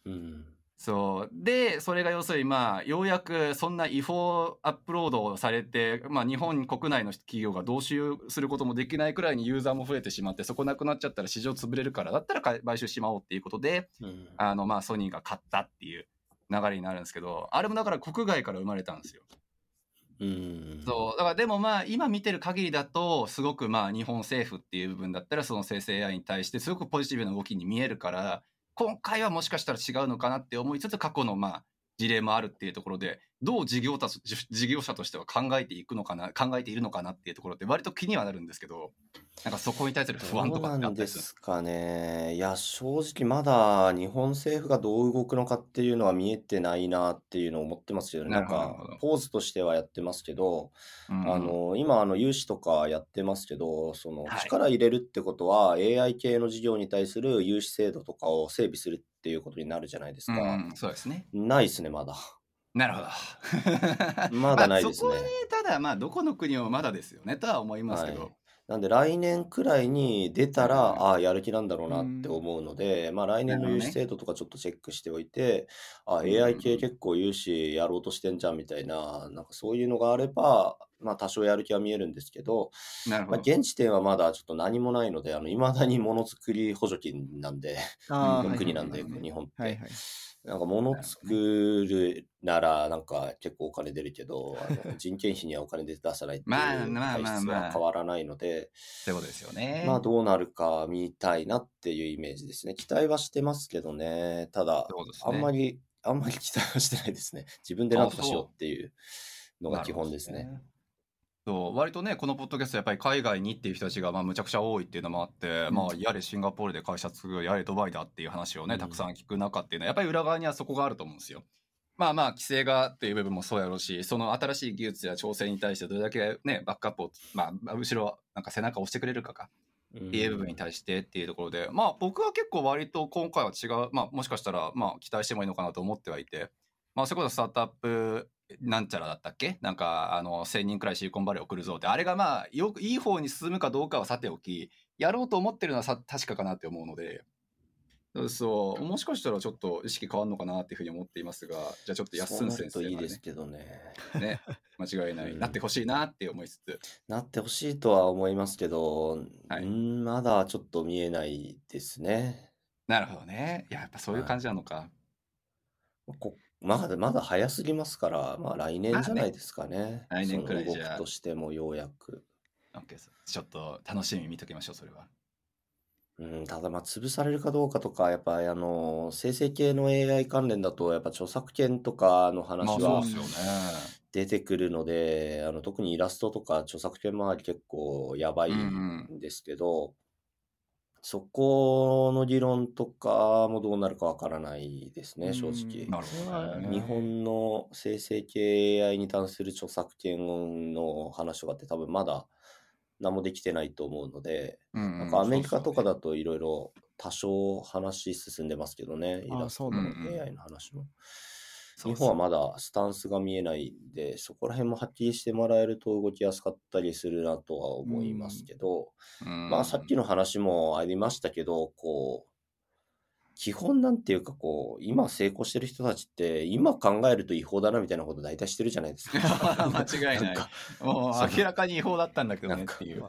うん。そうでそれが要するにまあようやくそんな違法アップロードをされて、まあ、日本国内の企業が同収することもできないくらいにユーザーも増えてしまってそこなくなっちゃったら市場潰れるからだったら買収しまおうっていうことでうん。あのまあソニーが買ったっていう流れになるんですけどあれもだから国外から生まれたんですよ。うん。そうだからでもまあ今見てる限りだとすごくまあ日本政府っていう部分だったらその生成 AI に対してすごくポジティブな動きに見えるから今回はもしかしたら違うのかなって思いつつ過去のまあ事例もあるっていうところでどう事業た事事業者としては考えていくのかな考えているのかなっていうところって割と気にはなるんですけどなんかそこに対する不安とかってどうなんであったりするすかね。いや、正直まだ日本政府がどう動くのかっていうのは見えてないなっていうのを思ってますけどね。ななんかるほどなるほど、ポーズとしてはやってますけど、うんあの、今、あの、融資とかやってますけど、その、はい力入れるってことは、AI 系の事業に対する融資制度とかを整備するっていうことになるじゃないですか。うんそうですね。ないですね、まだ。なるほど。*laughs* まだないですね。*laughs* まあそこにただまあどこの国もまだですよねとは思いますけど、はいなんで来年くらいに出たら、うんああ、やる気なんだろうなって思うので、まあ来年の融資制度とかちょっとチェックしておいて、あうん AI 系結構融資やろうとしてんじゃんみたいな、なんかそういうのがあれば、まあ多少やる気は見えるんですけど、まあなるほど、現時点はまだちょっと何もないので、あの、未だにものづくり補助金なんで、はい *laughs* 国なんで、はい。はい日本って。はいはい。なんか物作るならなんか結構お金出るけど、*laughs* あの人件費にはお金で出さないっていう体質は変わらないので、ことですよね。まあどうなるか見たいなっていうイメージですね。期待はしてますけどね。ただ、あんまり、あんまり期待はしてないですね。自分で何とかしようっていうのが基本ですね。そう割とねこのポッドキャストやっぱり海外にっていう人たちがまあむちゃくちゃ多いっていうのもあって、うん。まあやれシンガポールで会社作るやれドバイだっていう話をねうん。たくさん聞く中っていうのはやっぱり裏側にはそこがあると思うんですよ。まあまあ規制がっていう部分もそうやろうしその新しい技術や挑戦に対してどれだけねバックアップをまあ後ろなんか背中を押してくれるかかっっていう部分に対してっていうところで、まあ僕は結構割と今回は違う、まあもしかしたらまあ期待してもいいのかなと思ってはいて、まあそれこそスタートアップなんちゃらだったっけ？なんかあの1000人くらいシリコンバレー送るぞって、あれがまあよくいい方に進むかどうかはさておき、やろうと思ってるのはさ確かかなって思うので、そう。もしかしたらちょっと意識変わるのかなっていうふうに思っていますが、じゃあちょっと安ん先なるといいですけどね。ね、間違いない、うん。なってほしいなって思いつつ、なってほしいとは思いますけど、はい。うんまだちょっと見えないですね。なるほどね。いや、やっぱそういう感じなのか。こまだまだ早すぎますから、まあ来年じゃないですかね。来年くらいじゃあ動きとしてもようやく。です。ちょっと楽しみに見ときましょう、それは。うん、ただまあ潰されるかどうかとか、やっぱりあの、生成系の AI 関連だと、やっぱ著作権とかのまあ話はそうですよね。出てくるので、あの特にイラストとか著作権周り結構やばいうんうんんですけど、そこの議論とかもどうなるかわからないですね、正直。なるほどね。日本の生成系 AI に関する著作権の話とかって多分まだ何もできてないと思うので、うんなんかアメリカとかだだといろいろ多少話進んでますけどね、イあラストのそうなんだ AI の話も。日本はまだスタンスが見えないんで、そこら辺もはっきりしてもらえると動きやすかったりするなとは思いますけど、まあさっきの、の話もありましたけど、こう、基本なんていうかこう、今成功してる人たちって、今考えると違法だなみたいなこと大体してるじゃないですか。*laughs* 間違いないもう明らかに違法だったんだけどねっていう。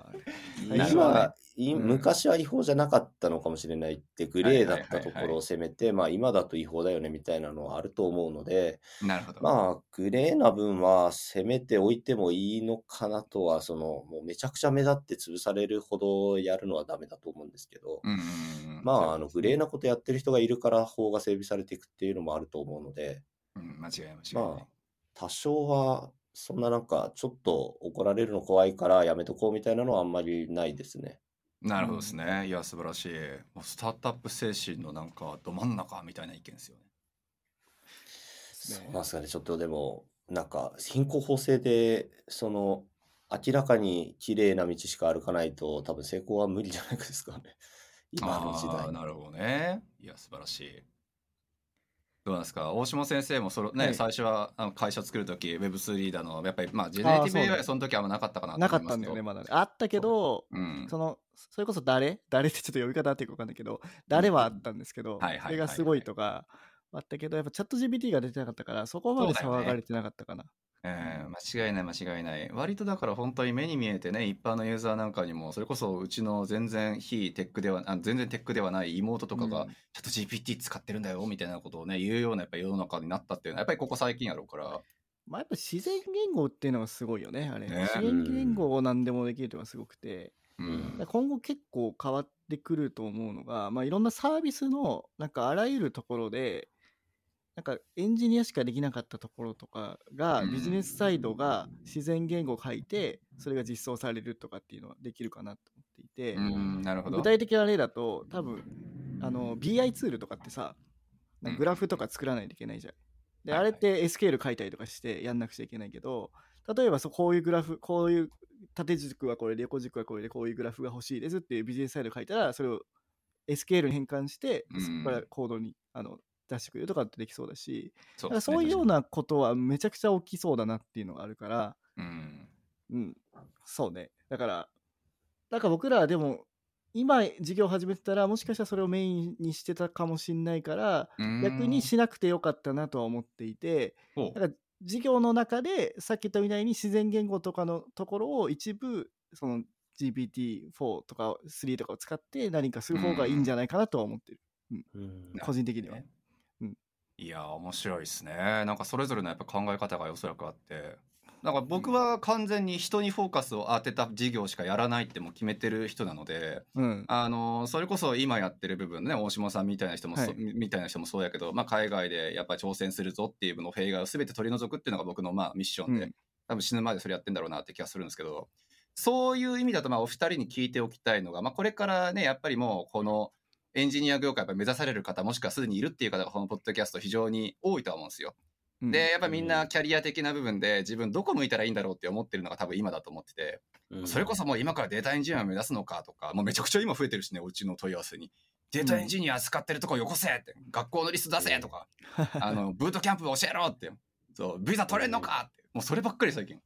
今、いうん昔は違法じゃなかったのかもしれないって、グレーだったところを攻めて、まあ今だと違法だよねみたいなのはあると思うので、なるほど。まあグレーな分は攻めておいてもいいのかなとは、その、もうめちゃくちゃ目立って潰されるほどやるのはダメだと思うんですけど、うんうんうん、まあ、あの、グレーな、なことやってる人がいるから法が整備されていくっていうのもあると思うので、うん、間違い間違い。まあ、多少は、そんななんか、ちょっと怒られるの怖いからやめとこうみたいなのはあんまりないですね。なるほどですね。いや、素晴らしい。もうスタートアップ精神のなんかど真ん中みたいな意見ですよね。そうなんですかね。ちょっとでも、なんか、貧困法制で、その、明らかに綺麗な道しか歩かないと、多分成功は無理じゃないですかね。今の時あ代ーなるほどね。いや、素晴らしい。どうなんですか？大島先生もそれ、ねはい。最初はあの会社作るとき Web3 リーダーのやっぱりまあジェネラティブ AI ね。はその時はあんまなかったかなとなか思いますよったんだよね、まだね。あったけど、うん、その、それこそ誰？*laughs* 誰ってちょっと呼び方あっていうか分かんないけど、誰はあったんですけど、それがすごいとか、あったけど、やっぱチャット GPT が出てなかったから、そこまで騒がれてなかったかな。えー間違いない間違いない。割とだから本当に目に見えてね一般のユーザーなんかにもそれこそうちの全然非テックではあ全然テックではない妹とかが、うん。ちょっと GPT 使ってるんだよみたいなことをね言うようなやっぱり世の中になったっていうのはやっぱりここ最近やろうから。まあやっぱ自然言語っていうのがすごいよね、あれ。ね。自然言語を何でもできるというのがすごくて、うん。だから今後結構変わってくると思うのが、まあいろんなサービスの、なんかあらゆるところで、なんかエンジニアしかできなかったところとかが、うんビジネスサイドが自然言語を書いて、それが実装されるとかっていうのはできるかなと思っていて、うんなるほど。具体的な例だと、多分あの BI ツールとかってさ、グラフとか作らないといけないじゃん。で、あれって SQL 書いたりとかしてやんなくちゃいけないけど、例えばそうこういうグラフ、こういう縦軸はこれで、横軸はこれで、こういうグラフが欲しいですっていうビジネスサイド書いたら、それを SQL に変換して、うん。そこからコードにあの出してくれるとかってできそうだし、そだからそういうようなことはめちゃくちゃ起きそうだなっていうのがあるから、うん。うん、そうね。だから、なんか僕らはでも、今事業始めてたら、もしかしたらそれをメインにしてたかもしんないから、うん。逆にしなくてよかったなとは思っていて、だから事業の中で、さっき言ったみたいに自然言語とかのところを一部、その GPT-4 とか3とかを使って何かする方がいいんじゃないかなとは思ってる。うん。個人的には。ねうんいやー面白いですね。なんかそれぞれのやっぱ考え方がおそらくあって。なんか僕は完全に人にフォーカスを当てた事業しかやらないってもう決めてる人なのでうん。あのそれこそ今やってる部分ね大島さんみたいな人もそ、はい。みみたいな人もそうやけど、まあ、海外でやっぱり挑戦するぞっていうのの弊害を全て取り除くっていうのが僕のまあミッションで、うん。多分死ぬまでそれやってんだろうなって気がするんですけどそういう意味だとまあお二人に聞いておきたいのが、まあ、これからねやっぱりもうこのエンジニア業界やっぱ目指される方もしくはすでにいるっていう方がこのポッドキャスト非常に多いとは思うんですよ。うんでやっぱみんなキャリア的な部分で自分どこ向いたらいいんだろうって思ってるのが多分今だと思ってて、うんそれこそもう今からデータエンジニアを目指すのかとかもうめちゃくちゃ今増えてるしねうちの問い合わせに。データエンジニア使ってるとこよこせって、学校のリスト出せとか、あのブートキャンプ教えろってそうビザ取れんのかってもうそればっかり最近。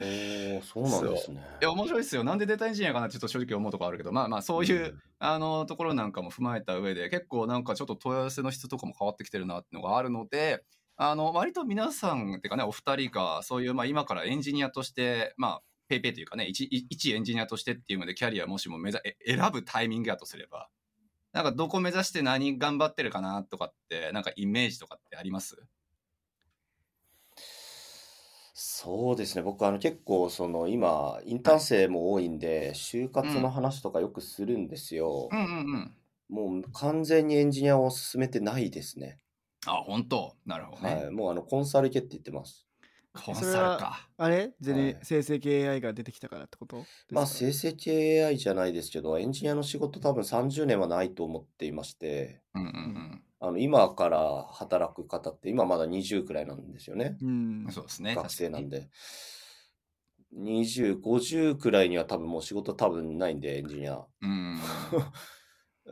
うんへーそうなんですね。いや面白いですよ。なんでデータエンジニアかなってちょっと正直思うところあるけど。まあまあそういう、あのところなんかも踏まえた上で結構なんかちょっと問い合わせの質とかも変わってきてるなっていうのがあるのであの割と皆さんっていうかねお二人がそういうまあ今からエンジニアとしてまあペイペイというかね一一エンジニアとしてっていうのでキャリアもしも目指え選ぶタイミングやとすればなんかどこ目指して何頑張ってるかなとかって、なんかイメージとかってあります？そうですね。僕、あの、結構、その、今、インターン生も多いんで、就活の話とかよくするんですよ。うんうんうん。もう完全にエンジニアを進めてないですね。あ、本当なるほどね。はい。もう、あの、コンサル系って言ってます。コンサルか。あれ？ゼネ、はい生成系 AI が出てきたからってこと？まあ、か生成系 AI じゃないですけど、エンジニアの仕事多分30年はないと思っていまして、うんうんあの、今から働く方って、今まだ20くらいなんですよね。うんうん。そうですね。学生なんで。で。20、50くらいには多分もう仕事多分ないんで、エンジニア。うん。*laughs*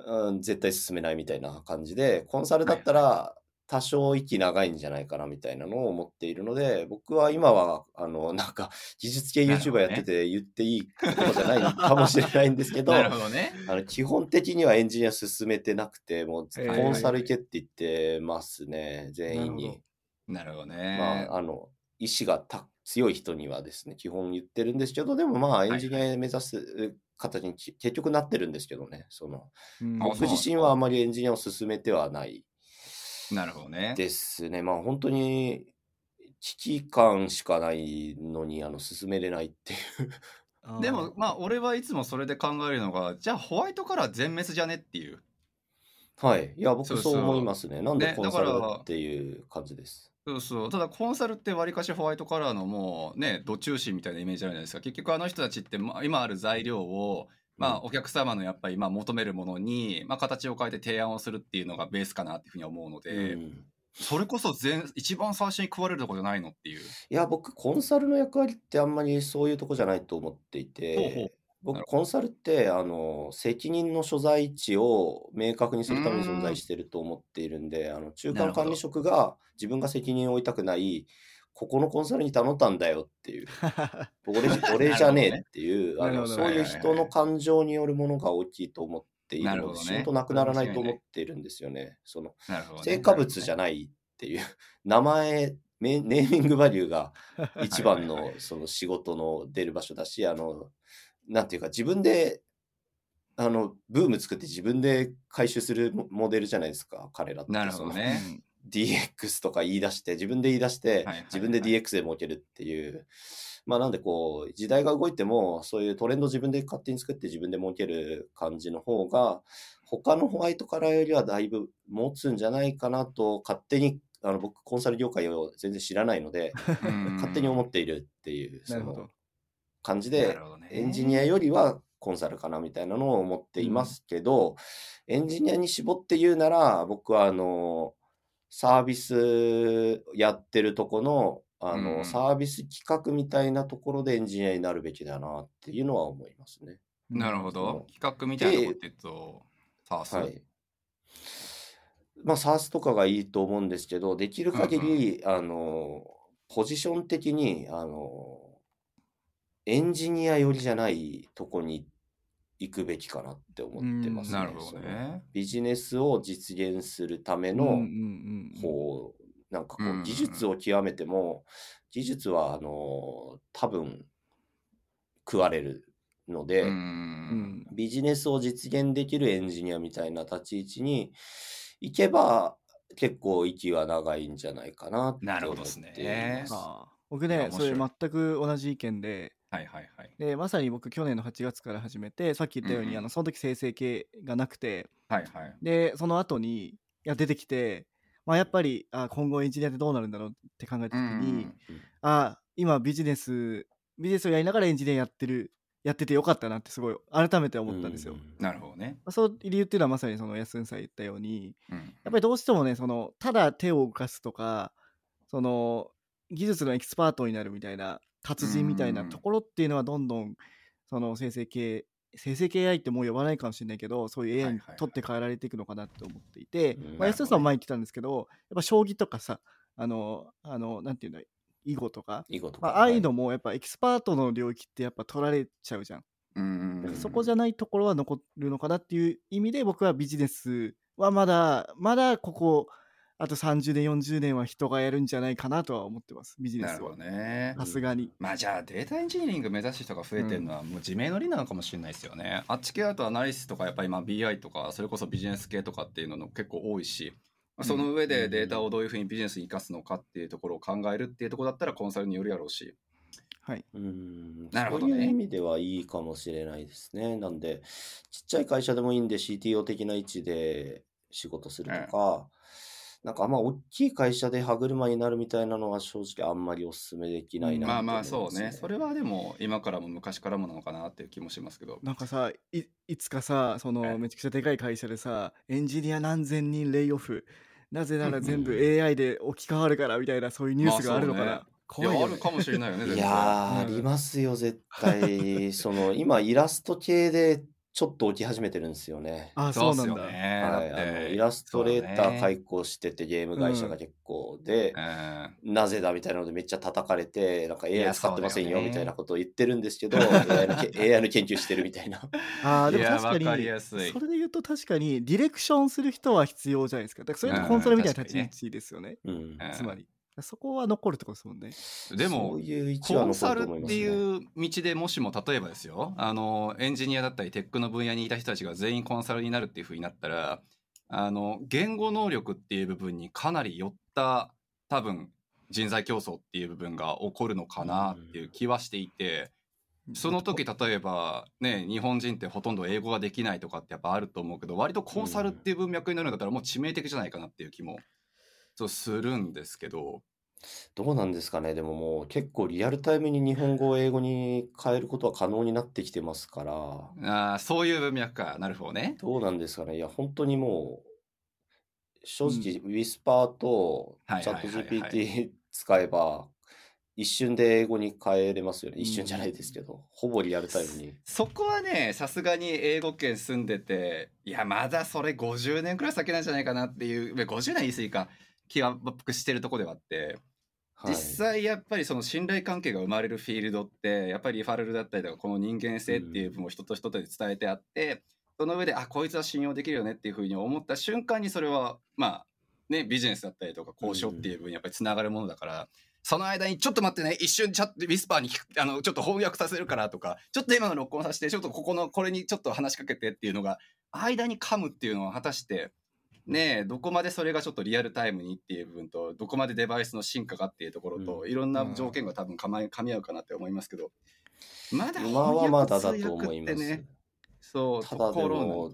うん、絶対進めないみたいな感じで、コンサルだったら多少息長いんじゃないかなみたいなのを思っているので、僕は今は、あの、なんか、技術系 YouTuber やってて言っていいことじゃないかもしれないんですけど、なるほどね。あの基本的にはエンジニア進めてなくて、もうコンサル系って言ってますね、全員に。なるほどね。まあ、あの、意志がた強い人にはですね、基本言ってるんですけど、でもまあ、エンジニア目指す形にき結局なってるんですけどね、その、僕自身はあまりエンジニアを進めてはないなるほどね。ですね。まあ、本当に危機感しかないのに、あの、進めれないっていう。でも、まあ、俺はいつもそれで考えるのが、じゃあホワイトカラー全滅じゃねっていう。はい。いや、僕そう思いますね。なんでねコンサルっていう感じです。そうそう。ただ、コンサルってわりかしホワイトカラーのもうね、ど中心みたいなイメージあるじゃないですか。結局あの人たちって、まあ、今ある材料を、まあ、お客様のやっぱり、まあ、求めるものに、まあ、形を変えて提案をするっていうのがベースかなっていうふうに思うので、うん。それこそ全、一番最初に食われるとこじゃないのっていう。いや、僕、コンサルの役割ってあんまりそういうとこじゃないと思っていほうほう。て、僕、コンサルって、あの、責任の所在地を明確にするために存在してると思っているんで、あの、中間管理職が自分が責任を負いたくない、ここのコンサルに頼んだんだよっていう、俺じ俺じゃねえっていう、あの、そういう人の感情によるものが大きいと思っているので、仕事なくならないと思っているんですよね。その、ね。成果物じゃないっていう、名前、メネーミングバリューが一番のその仕事の出る場所だし、あの、なんていうか自分で、あの、ブーム作って自分で回収するモモデルじゃないですか、彼らって。なるほどね DX とか言い出して、自分で言い出して自分で DX で儲けるっていう。まあなんでこう、時代が動いても、そういうトレンド自分で勝手に作って自分で儲ける感じの方が、他のホワイトカラーよりはだいぶ持つんじゃないかなと、勝手に、あの僕コンサル業界を全然知らないので、*laughs* 勝手に思っているっていう、その感じなでエンジニアよりはコンサルかなみたいなのを思っていますけど、エンジニアに絞って言うなら、僕はあの、サービスやってるとこの、あの、うんサービス企画みたいなところでエンジニアになるべきだなっていうのは思いますね。なるほど。企画みたいなことって言うと、サース？はい。まあ、SARS とかがいいと思うんですけど、できる限り、あの、ポジション的に、あの、エンジニア寄りじゃないとこに行くべきかなって思ってますね。なるほどね。ビジネスを実現するためうんうんの、うんこう、なんかこう技術を極めても、技術は、あの、多分、食われるので、ビジネスを実現できるエンジニアみたいな立ち位置に行けば、結構息は長いんじゃないかなってなるほど思っですねています。ああ僕いやねそ面白いれ全く同じ意見ではいはいはい。でまさに僕去年の8月から始めてさっき言ったように、うんうんあのその時生成系がなくてはいはい。でその後にいや出てきて、まあ、やっぱりあ今後エンジニアってどうなるんだろうって考えた時に、うんあ今ビジネスビジネスをやりながらエンジニアやってるやっててよかったなってすごい改めて思ったんですよ。うなるほどね。まあそういう理由っていうのはまさにその安んさん言ったようにうん。やっぱりどうしてもねそのただ手を動かすとかその技術のエキスパートになるみたいな達人みたいなところっていうのはどんどんその生成系生成系 AI ってもう呼ばないかもしれないけどそういう AI に取って変えられていくのかなって思っていて、うんまあ、安田さんも前言ってたんですけどやっぱ将棋とかさあのあのなんていうんだ囲碁とか、囲碁とか。まあ、ああいうのもやっぱエキスパートの領域ってやっぱ取られちゃうじゃん。うんうん。そこじゃないところは残るのかなっていう意味で僕はビジネスはまだまだここあと30年40年は人がやるんじゃないかなとは思ってます。ビジネスは。ね。さすがに。まあじゃあデータエンジニアリング目指す人が増えてるのはもう自明の理なのかもしれないですよね。あっち系だとアナリストとかやっぱり今 BI とかそれこそビジネス系とかっていうのの結構多いし、その上でデータをどういうふうにビジネスに生かすのかっていうところを考えるっていうところだったらコンサルによるやろうし。はい。うん。なるほどね。そういう意味ではいいかもしれないですね。なんで、ちっちゃい会社でもいいんで CTO 的な位置で仕事するとか、なんかあんま大きい会社で歯車になるみたいなのは正直あんまりお勧めできないなまあまあますそうね。それはでも今からも昔からもなのかなっていう気もしますけど。なんかさいいつかさそのはいめちゃくちゃでかい会社でさエンジニア何千人レイオフなぜなら全部うん AI で置き換わるからみたいなそういうニュースがあるのかな、いよ、ね、いやあるかもしれないよね。いやー、うんありますよ、絶対。その、今、イラスト系でちょっと起き始めてるんですよね。あそそううなんだ。はい、あのイラストレーター開講しててゲーム会社が結構で、うんなぜだみたいなのでめっちゃ叩かれて、なんか AI 使ってませんよみたいなことを言ってるんですけど、AI のけ *laughs* AI の研究してるみたいな。あーでもいや確かにわかりやすい。それで言うと確かにディレクションする人は必要じゃないですか。だからそれとコンサルみたいな立ち位置ですよね、うん。うん。つまりそこは残るってことですもんね。でもそういう位置はコンサルっていう道でもしも例えばですよ。あのエンジニアだったりテックの分野にいた人たちが全員コンサルになるっていうふうになったらあの言語能力っていう部分にかなり寄った多分人材競争っていう部分が起こるのかなっていう気はしていてその時例えばね日本人ってほとんど英語ができないとかってやっぱあると思うけど割とコンサルっていう文脈になるんだったらもう致命的じゃないかなっていう気もそうするんですけど。どうなんですかね。でももう結構リアルタイムに日本語を英語に変えることは可能になってきてますから、ああ、そういう文脈か。なるほどね。どうなんですかね。いや、本当にもう、正直、ウィスパーとチャットはいはいはいはい GPT 使えば、一瞬で英語に変えれますよね。うん一瞬じゃないですけど、ほぼリアルタイムに。そこはね、さすがに英語圏住んでて、いや、まだそれ50年くらい先なんじゃないかなっていう、まあ50年言い過ぎか、気は僕してるとこではあって、はい実際やっぱりその信頼関係が生まれるフィールドって、やっぱりリファレルだったりとか、この人間性っていう部分を人と人とで伝えてあって、その上で、あ、こいつは信用できるよねっていうふうに思った瞬間にそれは、まあ、ね、ビジネスだったりとか交渉っていう部分にやっぱりつながるものだから、その間にちょっと待ってね、一瞬チャット、ウィスパーにあの、ちょっと翻訳させるからとか、ちょっと今の録音させて、ちょっとここの、これにちょっと話しかけてっていうのが、間に噛むっていうのは果たして、ねえ、どこまでそれがちょっとリアルタイムにっていう部分と、どこまでデバイスの進化かっていうところと、いろんな条件が多分かま噛み合うかなって思いますけど、まだ今はまだだ翻と思います。そう、ただでも。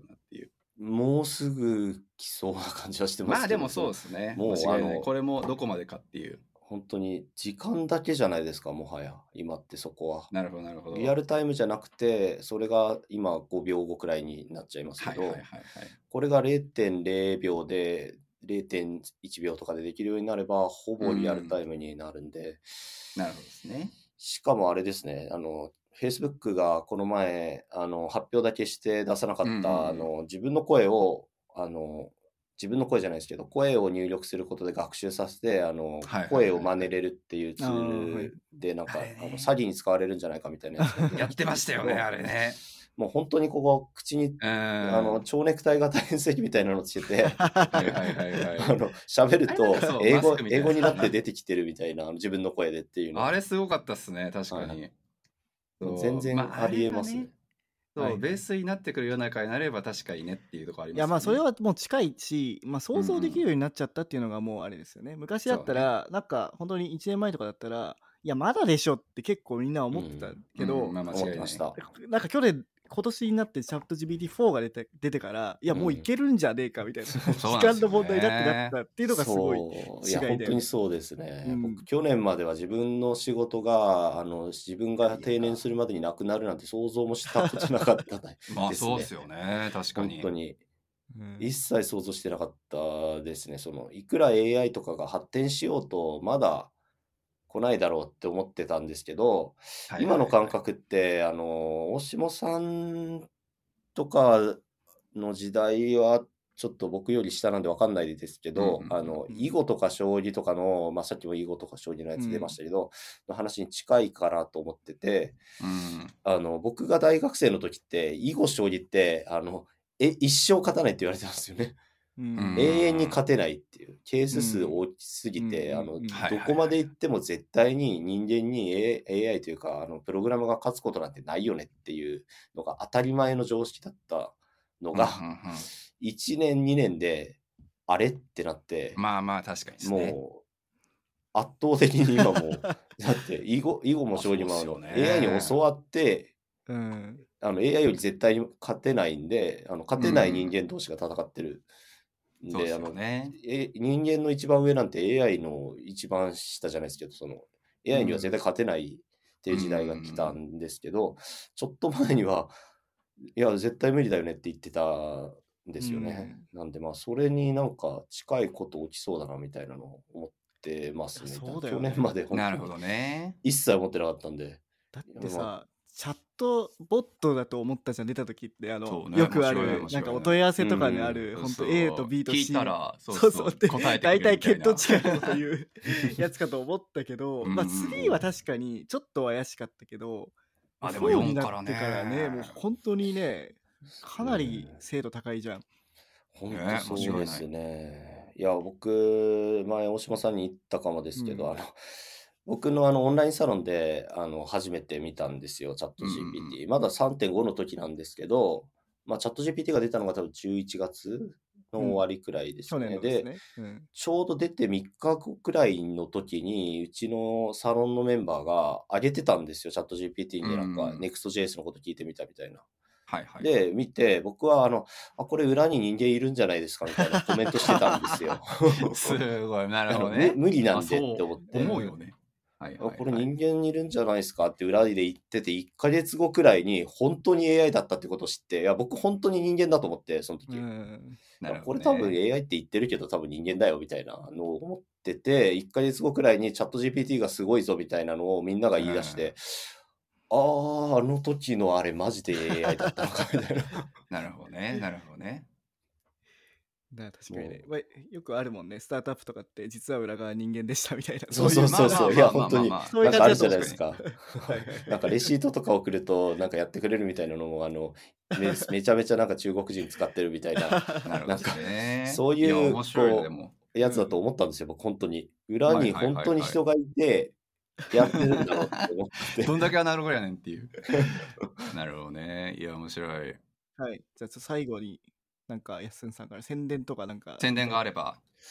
もうすぐ来そうな感じはしてますけどまあでもそうですね。もうあのこれもどこまでかっていう。本当に時間だけじゃないですか、もはや、今ってそこは。なるほど、なるほど。リアルタイムじゃなくて、それが今5秒後くらいになっちゃいますけど、はいはいはいはい。これが0.0秒で、0.1秒とかでできるようになれば、ほぼリアルタイムになるんで、なるほどですね。しかもあれですね、あの、Facebook がこの前、あの、発表だけして出さなかった、うんうんうんあの、自分の声を、あの、自分の声じゃないですけど、声を入力することで学習させて、あの、声を真似れるっていうツあールで、なんか、あの詐欺に使われるんじゃないかみたいなやつ *laughs* やってましたよね、あれね。ね。もう本当にここ、口に、うん。あの、蝶ネクタイ型変声機みたいなのつけて、喋ると英語英語になって出てきてるみたいな、自分の声でっていうの。あれすごかったっすね、確かはに。全然まありえますね。そう、はいベースになってくる世の中になれば確かにねっていうところありますいやまあそれは、はもう近いし、まあ、想像できるようになっちゃったっていうのがもうあれですよね。昔だったら、なんか本当に1年前とかだったら、いやまだでしょって結構みんな思ってたけど、うん。まあ間違いない。思ってました。なんか去年、今年になってチャット GPT4 が出て出てから、いやもういけるんじゃねえかみたいな、*laughs* うなんですよね間の問題だってなったっていうのがすごい。そう。いや違いだよね。本当にそうですね、うん。僕去年までは自分の仕事があの自分が定年するまでになくなるなんて想像もしたことなかったね。*laughs* まあそうですよね、確かに。本当に。うん。一切想像してなかったですね。そのいくら AI とかが発展しようとまだ来ないだろうって思ってたんですけど、はい今の感覚ってあの大下さんとかの時代はちょっと僕より下なんで分かんないですけど、うんうんうんあの囲碁とか将棋とかの、まあ、さっきも囲碁とか将棋のやつ出ましたけど、の話に近いかなと思っててうん。あの僕が大学生の時って囲碁将棋ってあのえ一生勝たないって言われてますよね。うん。永遠に勝てないっていう、ケース数うん。大きすぎて、あの、どこまで行っても絶対に人間に A- AI というか、あの、プログラムが勝つことなんてないよねっていうのが当たり前の常識だったのが、うんうんうん。1年、2年で、あれってなって、まあまあ確かにですね。もう、圧倒的に今もう、*laughs* だって囲碁、囲碁も将棋もあのね。AI に教わって、うん。あの AI より絶対に勝てないんで、あの勝てない人間同士が戦ってる。んで、そうですあのよね。え人間の一番上なんて AI の一番下じゃないですけど、その AI には絶対勝てないっていう時代が来たんですけど、ちょっと前には、いや、絶対無理だよねって言ってたんですよね。なんで、まあ、それになんか近いこと起きそうだなみたいなのを思ってますね。そうだよね去年まで本当になるほどね。一切思ってなかったんで。だってさ、チャットボットだと思ったじゃん出た時ってあの、ねよくあるないんかお問い合わせとかにあうんる、本当 A と B と C 聞いたら、そうそそううそうで答えてくれ大体るみたいな。血糖値がというやつかと思ったけど、まあうんうん。うん3は確かにちょっと怪しかったけど、あでも4に4なからねってからね、もう本当にね、かなり精度高いじゃん。本ね当そうですね。いや、僕、前、大島さんに言ったかもですけど、うん。あの、僕のあのオンラインサロンであの初めて見たんですよ、チャットうん GPT。まだ3.5の時なんですけど、まあ、チャット GPT が出たのが多分11月の終わりくらいです去ね。年のですね。うんちょうど出て3日後くらいの時に、うちのサロンのメンバーが上げてたんですよ、チャット GPT になんかうん Next.js のこと聞いてみたみたいな。はいはい。で、見て、僕はあの、あ、これ裏に人間いるんじゃないですかみたいなコメントしてたんですよ。*laughs* すごい、なるほどね。む無理なんでって思って。思うよね。はいはいはいあこれ人間いるんじゃないですかって裏で言ってて、1ヶ月後くらいに本当に AI だったってことを知って、いや、僕本当に人間だと思って、その時。ねこれ多分 AI って言ってるけど多分人間だよみたいなのを思ってて、1ヶ月後くらいにチャット GPT がすごいぞみたいなのをみんなが言い出して、ああ、あの時のあれマジで AI だったのかみたいな。*laughs* なるほどね。なるほどね。だ確かにね、まあ、よくあるもんね、スタートアップとかって実は裏側人間でしたみたいな。そうそうそうそう。いや、本当に。なんかあるじゃないですか。なんかレシートとか送ると、なんかやってくれるみたいなのも、あの、*laughs* めめちゃめちゃなんか中国人使ってるみたいな *laughs* なるほどなんかね。そういうこう。やつだと思ったんですよ、僕、本当に。裏に本当に人がいて、やってるんだろうって思って。*laughs* どんだけアナログやねんっていう。なるほどね。いや、面白い。はい。じゃあ最後に、なんか、やっすんさんから宣伝とかなんか。宣伝があれば。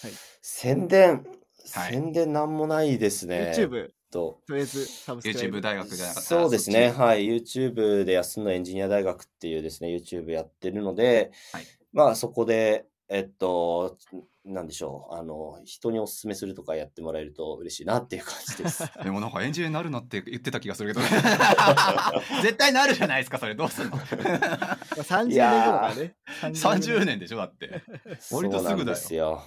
はい。宣伝、はい宣伝なんもないですね。YouTube、ととりあえずサブスク YouTube 大学じゃなかったそうですね。はい。YouTube で安野エンジニア大学っていうですね、YouTube やってるので、はいまあそこで、えっと、なんでしょう。あの、人にお勧めするとかやってもらえると嬉しいなっていう感じです。*laughs* でもなんかエンジニアになるなって言ってた気がするけど *laughs* 絶対なるじゃないですかそれどうすんのまあ30年いやー後ね。30年でしょだって割とすぐだよそうなんですよ。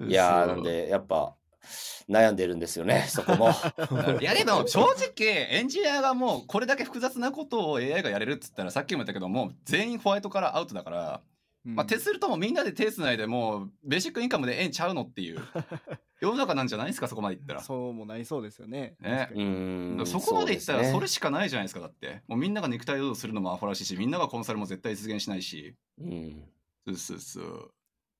いやー、なんで、やっぱ、悩んでるんですよね、*laughs* そこも。いやけど正直エンジニアがもうこれだけ複雑なことを AI がやれるっつったらさっきも言ったけどもう全員ホワイトからアウトだから、うんまあ、手するともみんなで手つないでもうベーシックインカムでええんちゃうのっていう。*laughs* 世の中なんじゃないですかそこまでいったら。そうもなりそうですよね。ね。うん。そこまでいったらそれししかないじゃないですか。だってもうみんなが肉体労働するのもアホらしいしみんながコンサルも絶対実現しないし。うん。そうそうそう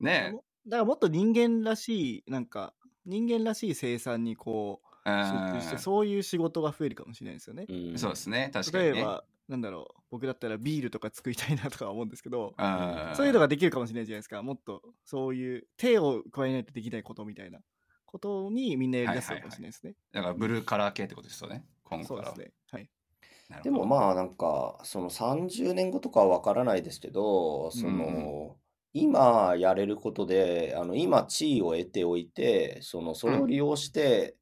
ね。だからもっと人間らしい、なんか、人間らしい生産にこう、え集中して、そういう仕事が増えるかもしれないですよね。うん。そうですね。確かにね。例えば、なんだろう、僕だったらビールとか作りたいなとか思うんですけど、うんそういうのができるかもしれないじゃないですか。もっと、そういう手を加えないとできないことみたいなことにみんなやりだすかもしれないですね。だからブルーカラー系ってことですよね今後からそうですね。はい。でもまあなんか、その30年後とかはわからないですけど、その、今やれることで、あの、今地位を得ておいて、その、それを利用して、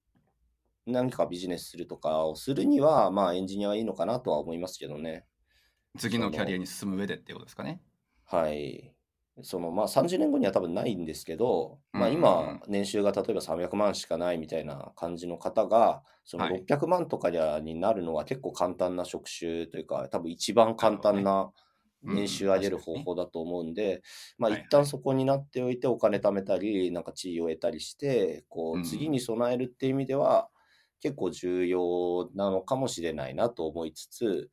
何かビジネスするとかをするには、まあエンジニアはいいのかなとは思いますけどね。次のキャリアに進む上でっていうことですかね。はい。そのまあ30年後には多分ないんですけど、まあ今年収が例えば300万しかないみたいな感じの方が、そのはい。600万とかになるのは結構簡単な職種というか、多分一番簡単なうん年収上げる方法だと思うんで、まあ一旦そこになっておいてお金貯めたり、なんか地位を得たりして、こうんう次に備えるっていう意味では、結構重要なのかもしれないなと思いつつ、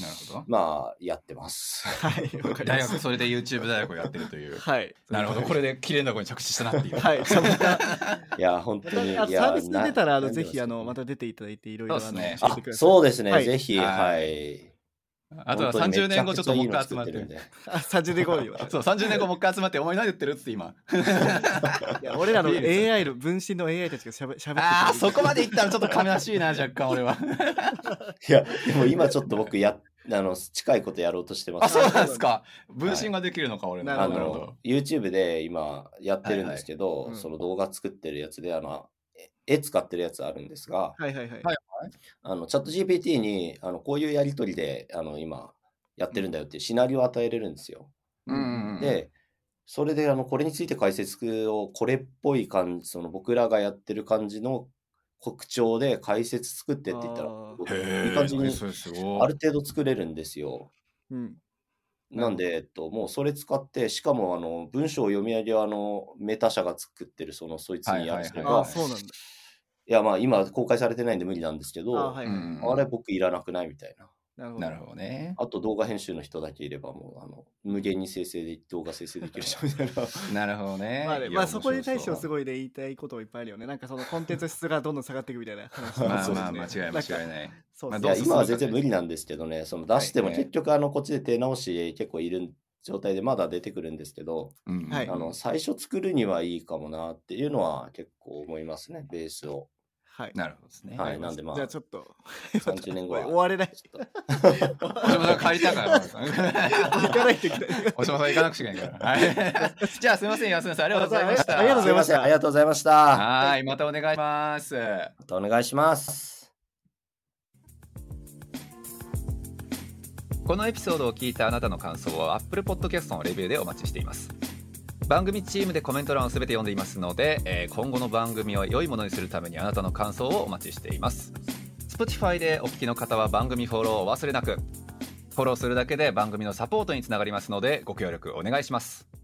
なるほど。まあ、やってます。はい、わかり大学それで YouTube 大学をやってるという。はい。なるほど。これで綺麗なところに着地したなっていう。はい。*laughs* いや、本当に。サービスで出たら、あの、なぜひ、あの、また出ていただいて、いろいろ、そうですねああの教えてください。そうですね、はいぜひ、ははいい。あとは本当に30年後ちょっともう一回集まって。るんであ、*laughs* 30年後には。*laughs* そう、30年後もう一回集まって、お前何言ってるっつって今。いや俺らの AI の分身の AI たちがしゃべしゃべってああ、そこまでいったらちょっと悲しいな、若干俺は。いや、でも今ちょっと僕や、あの、近いことやろうとしてまあ、す。そうなんですか。分身ができるのか、俺の。なあるほどの、YouTube で今やってるんですけど、その動画作ってるやつで、あの、え絵使ってるやつあるんですが、はいはいはい。はいあの、チャット GPT に、あの、こういうやりとりで、あの、今、やってるんだよっていうシナリオを与えれるんですよ。うんうんうん。で、それで、あの、これについて解説を、これっぽい感じ、その僕らがやってる感じの口調で解説作ってって言ったら。いい感じにある程度作れるんですよ。うん。なんで、えっと、もうそれ使って、しかも、あの、文章を読み上げは、あの、メタ社が作ってる、その、そいつにやらせれはいば、あ、そうなんだ。いや、まあ、今、公開されてないんで無理なんですけど、あ、はいはい。うんあれ、僕いらなくない？みたいな。なるほど。なるほどね。あと、動画編集の人だけいれば、もう、あの、無限に生成で、動画生成できるじゃん、みたいな。*laughs* なるほどね。まあね、まあそこに対してはすごいね、言いたいこともいっぱいあるよね。なんかそのコンテンツ質がどんどん下がっていくみたいな話そうまあそうですねまあ、間違いない間違いない。まあそうですねいや、どう進むかね今は全然無理なんですけどね、その出しても結局、あの、こっちで手直し結構いる状態でまだ出てくるんですけど、あの、最初作るにはいいかもなっていうのは結構思いますね、ベースを。はい。なるほどですね。はい、なんでまあじゃあ、ちょっと、30年後は。*laughs* 終われない。ちょっとおしまさん帰りたから。行かないといけない。おしまさん行かなくちゃいけないから。はい。*laughs* じゃあすみません、安田さん、ありがとうございました。ありがとうございましたありがとうございました。はい、またお願いします。またお願いします。このエピソードを聞いたあなたの感想を Apple Podcast のレビューでお待ちしています番組チームでコメント欄をすべて読んでいますので、えー今後の番組を良いものにするためにあなたの感想をお待ちしています。Spotify でお聞きの方は番組フォローを忘れなく。フォローするだけで番組のサポートにつながりますのでご協力お願いします。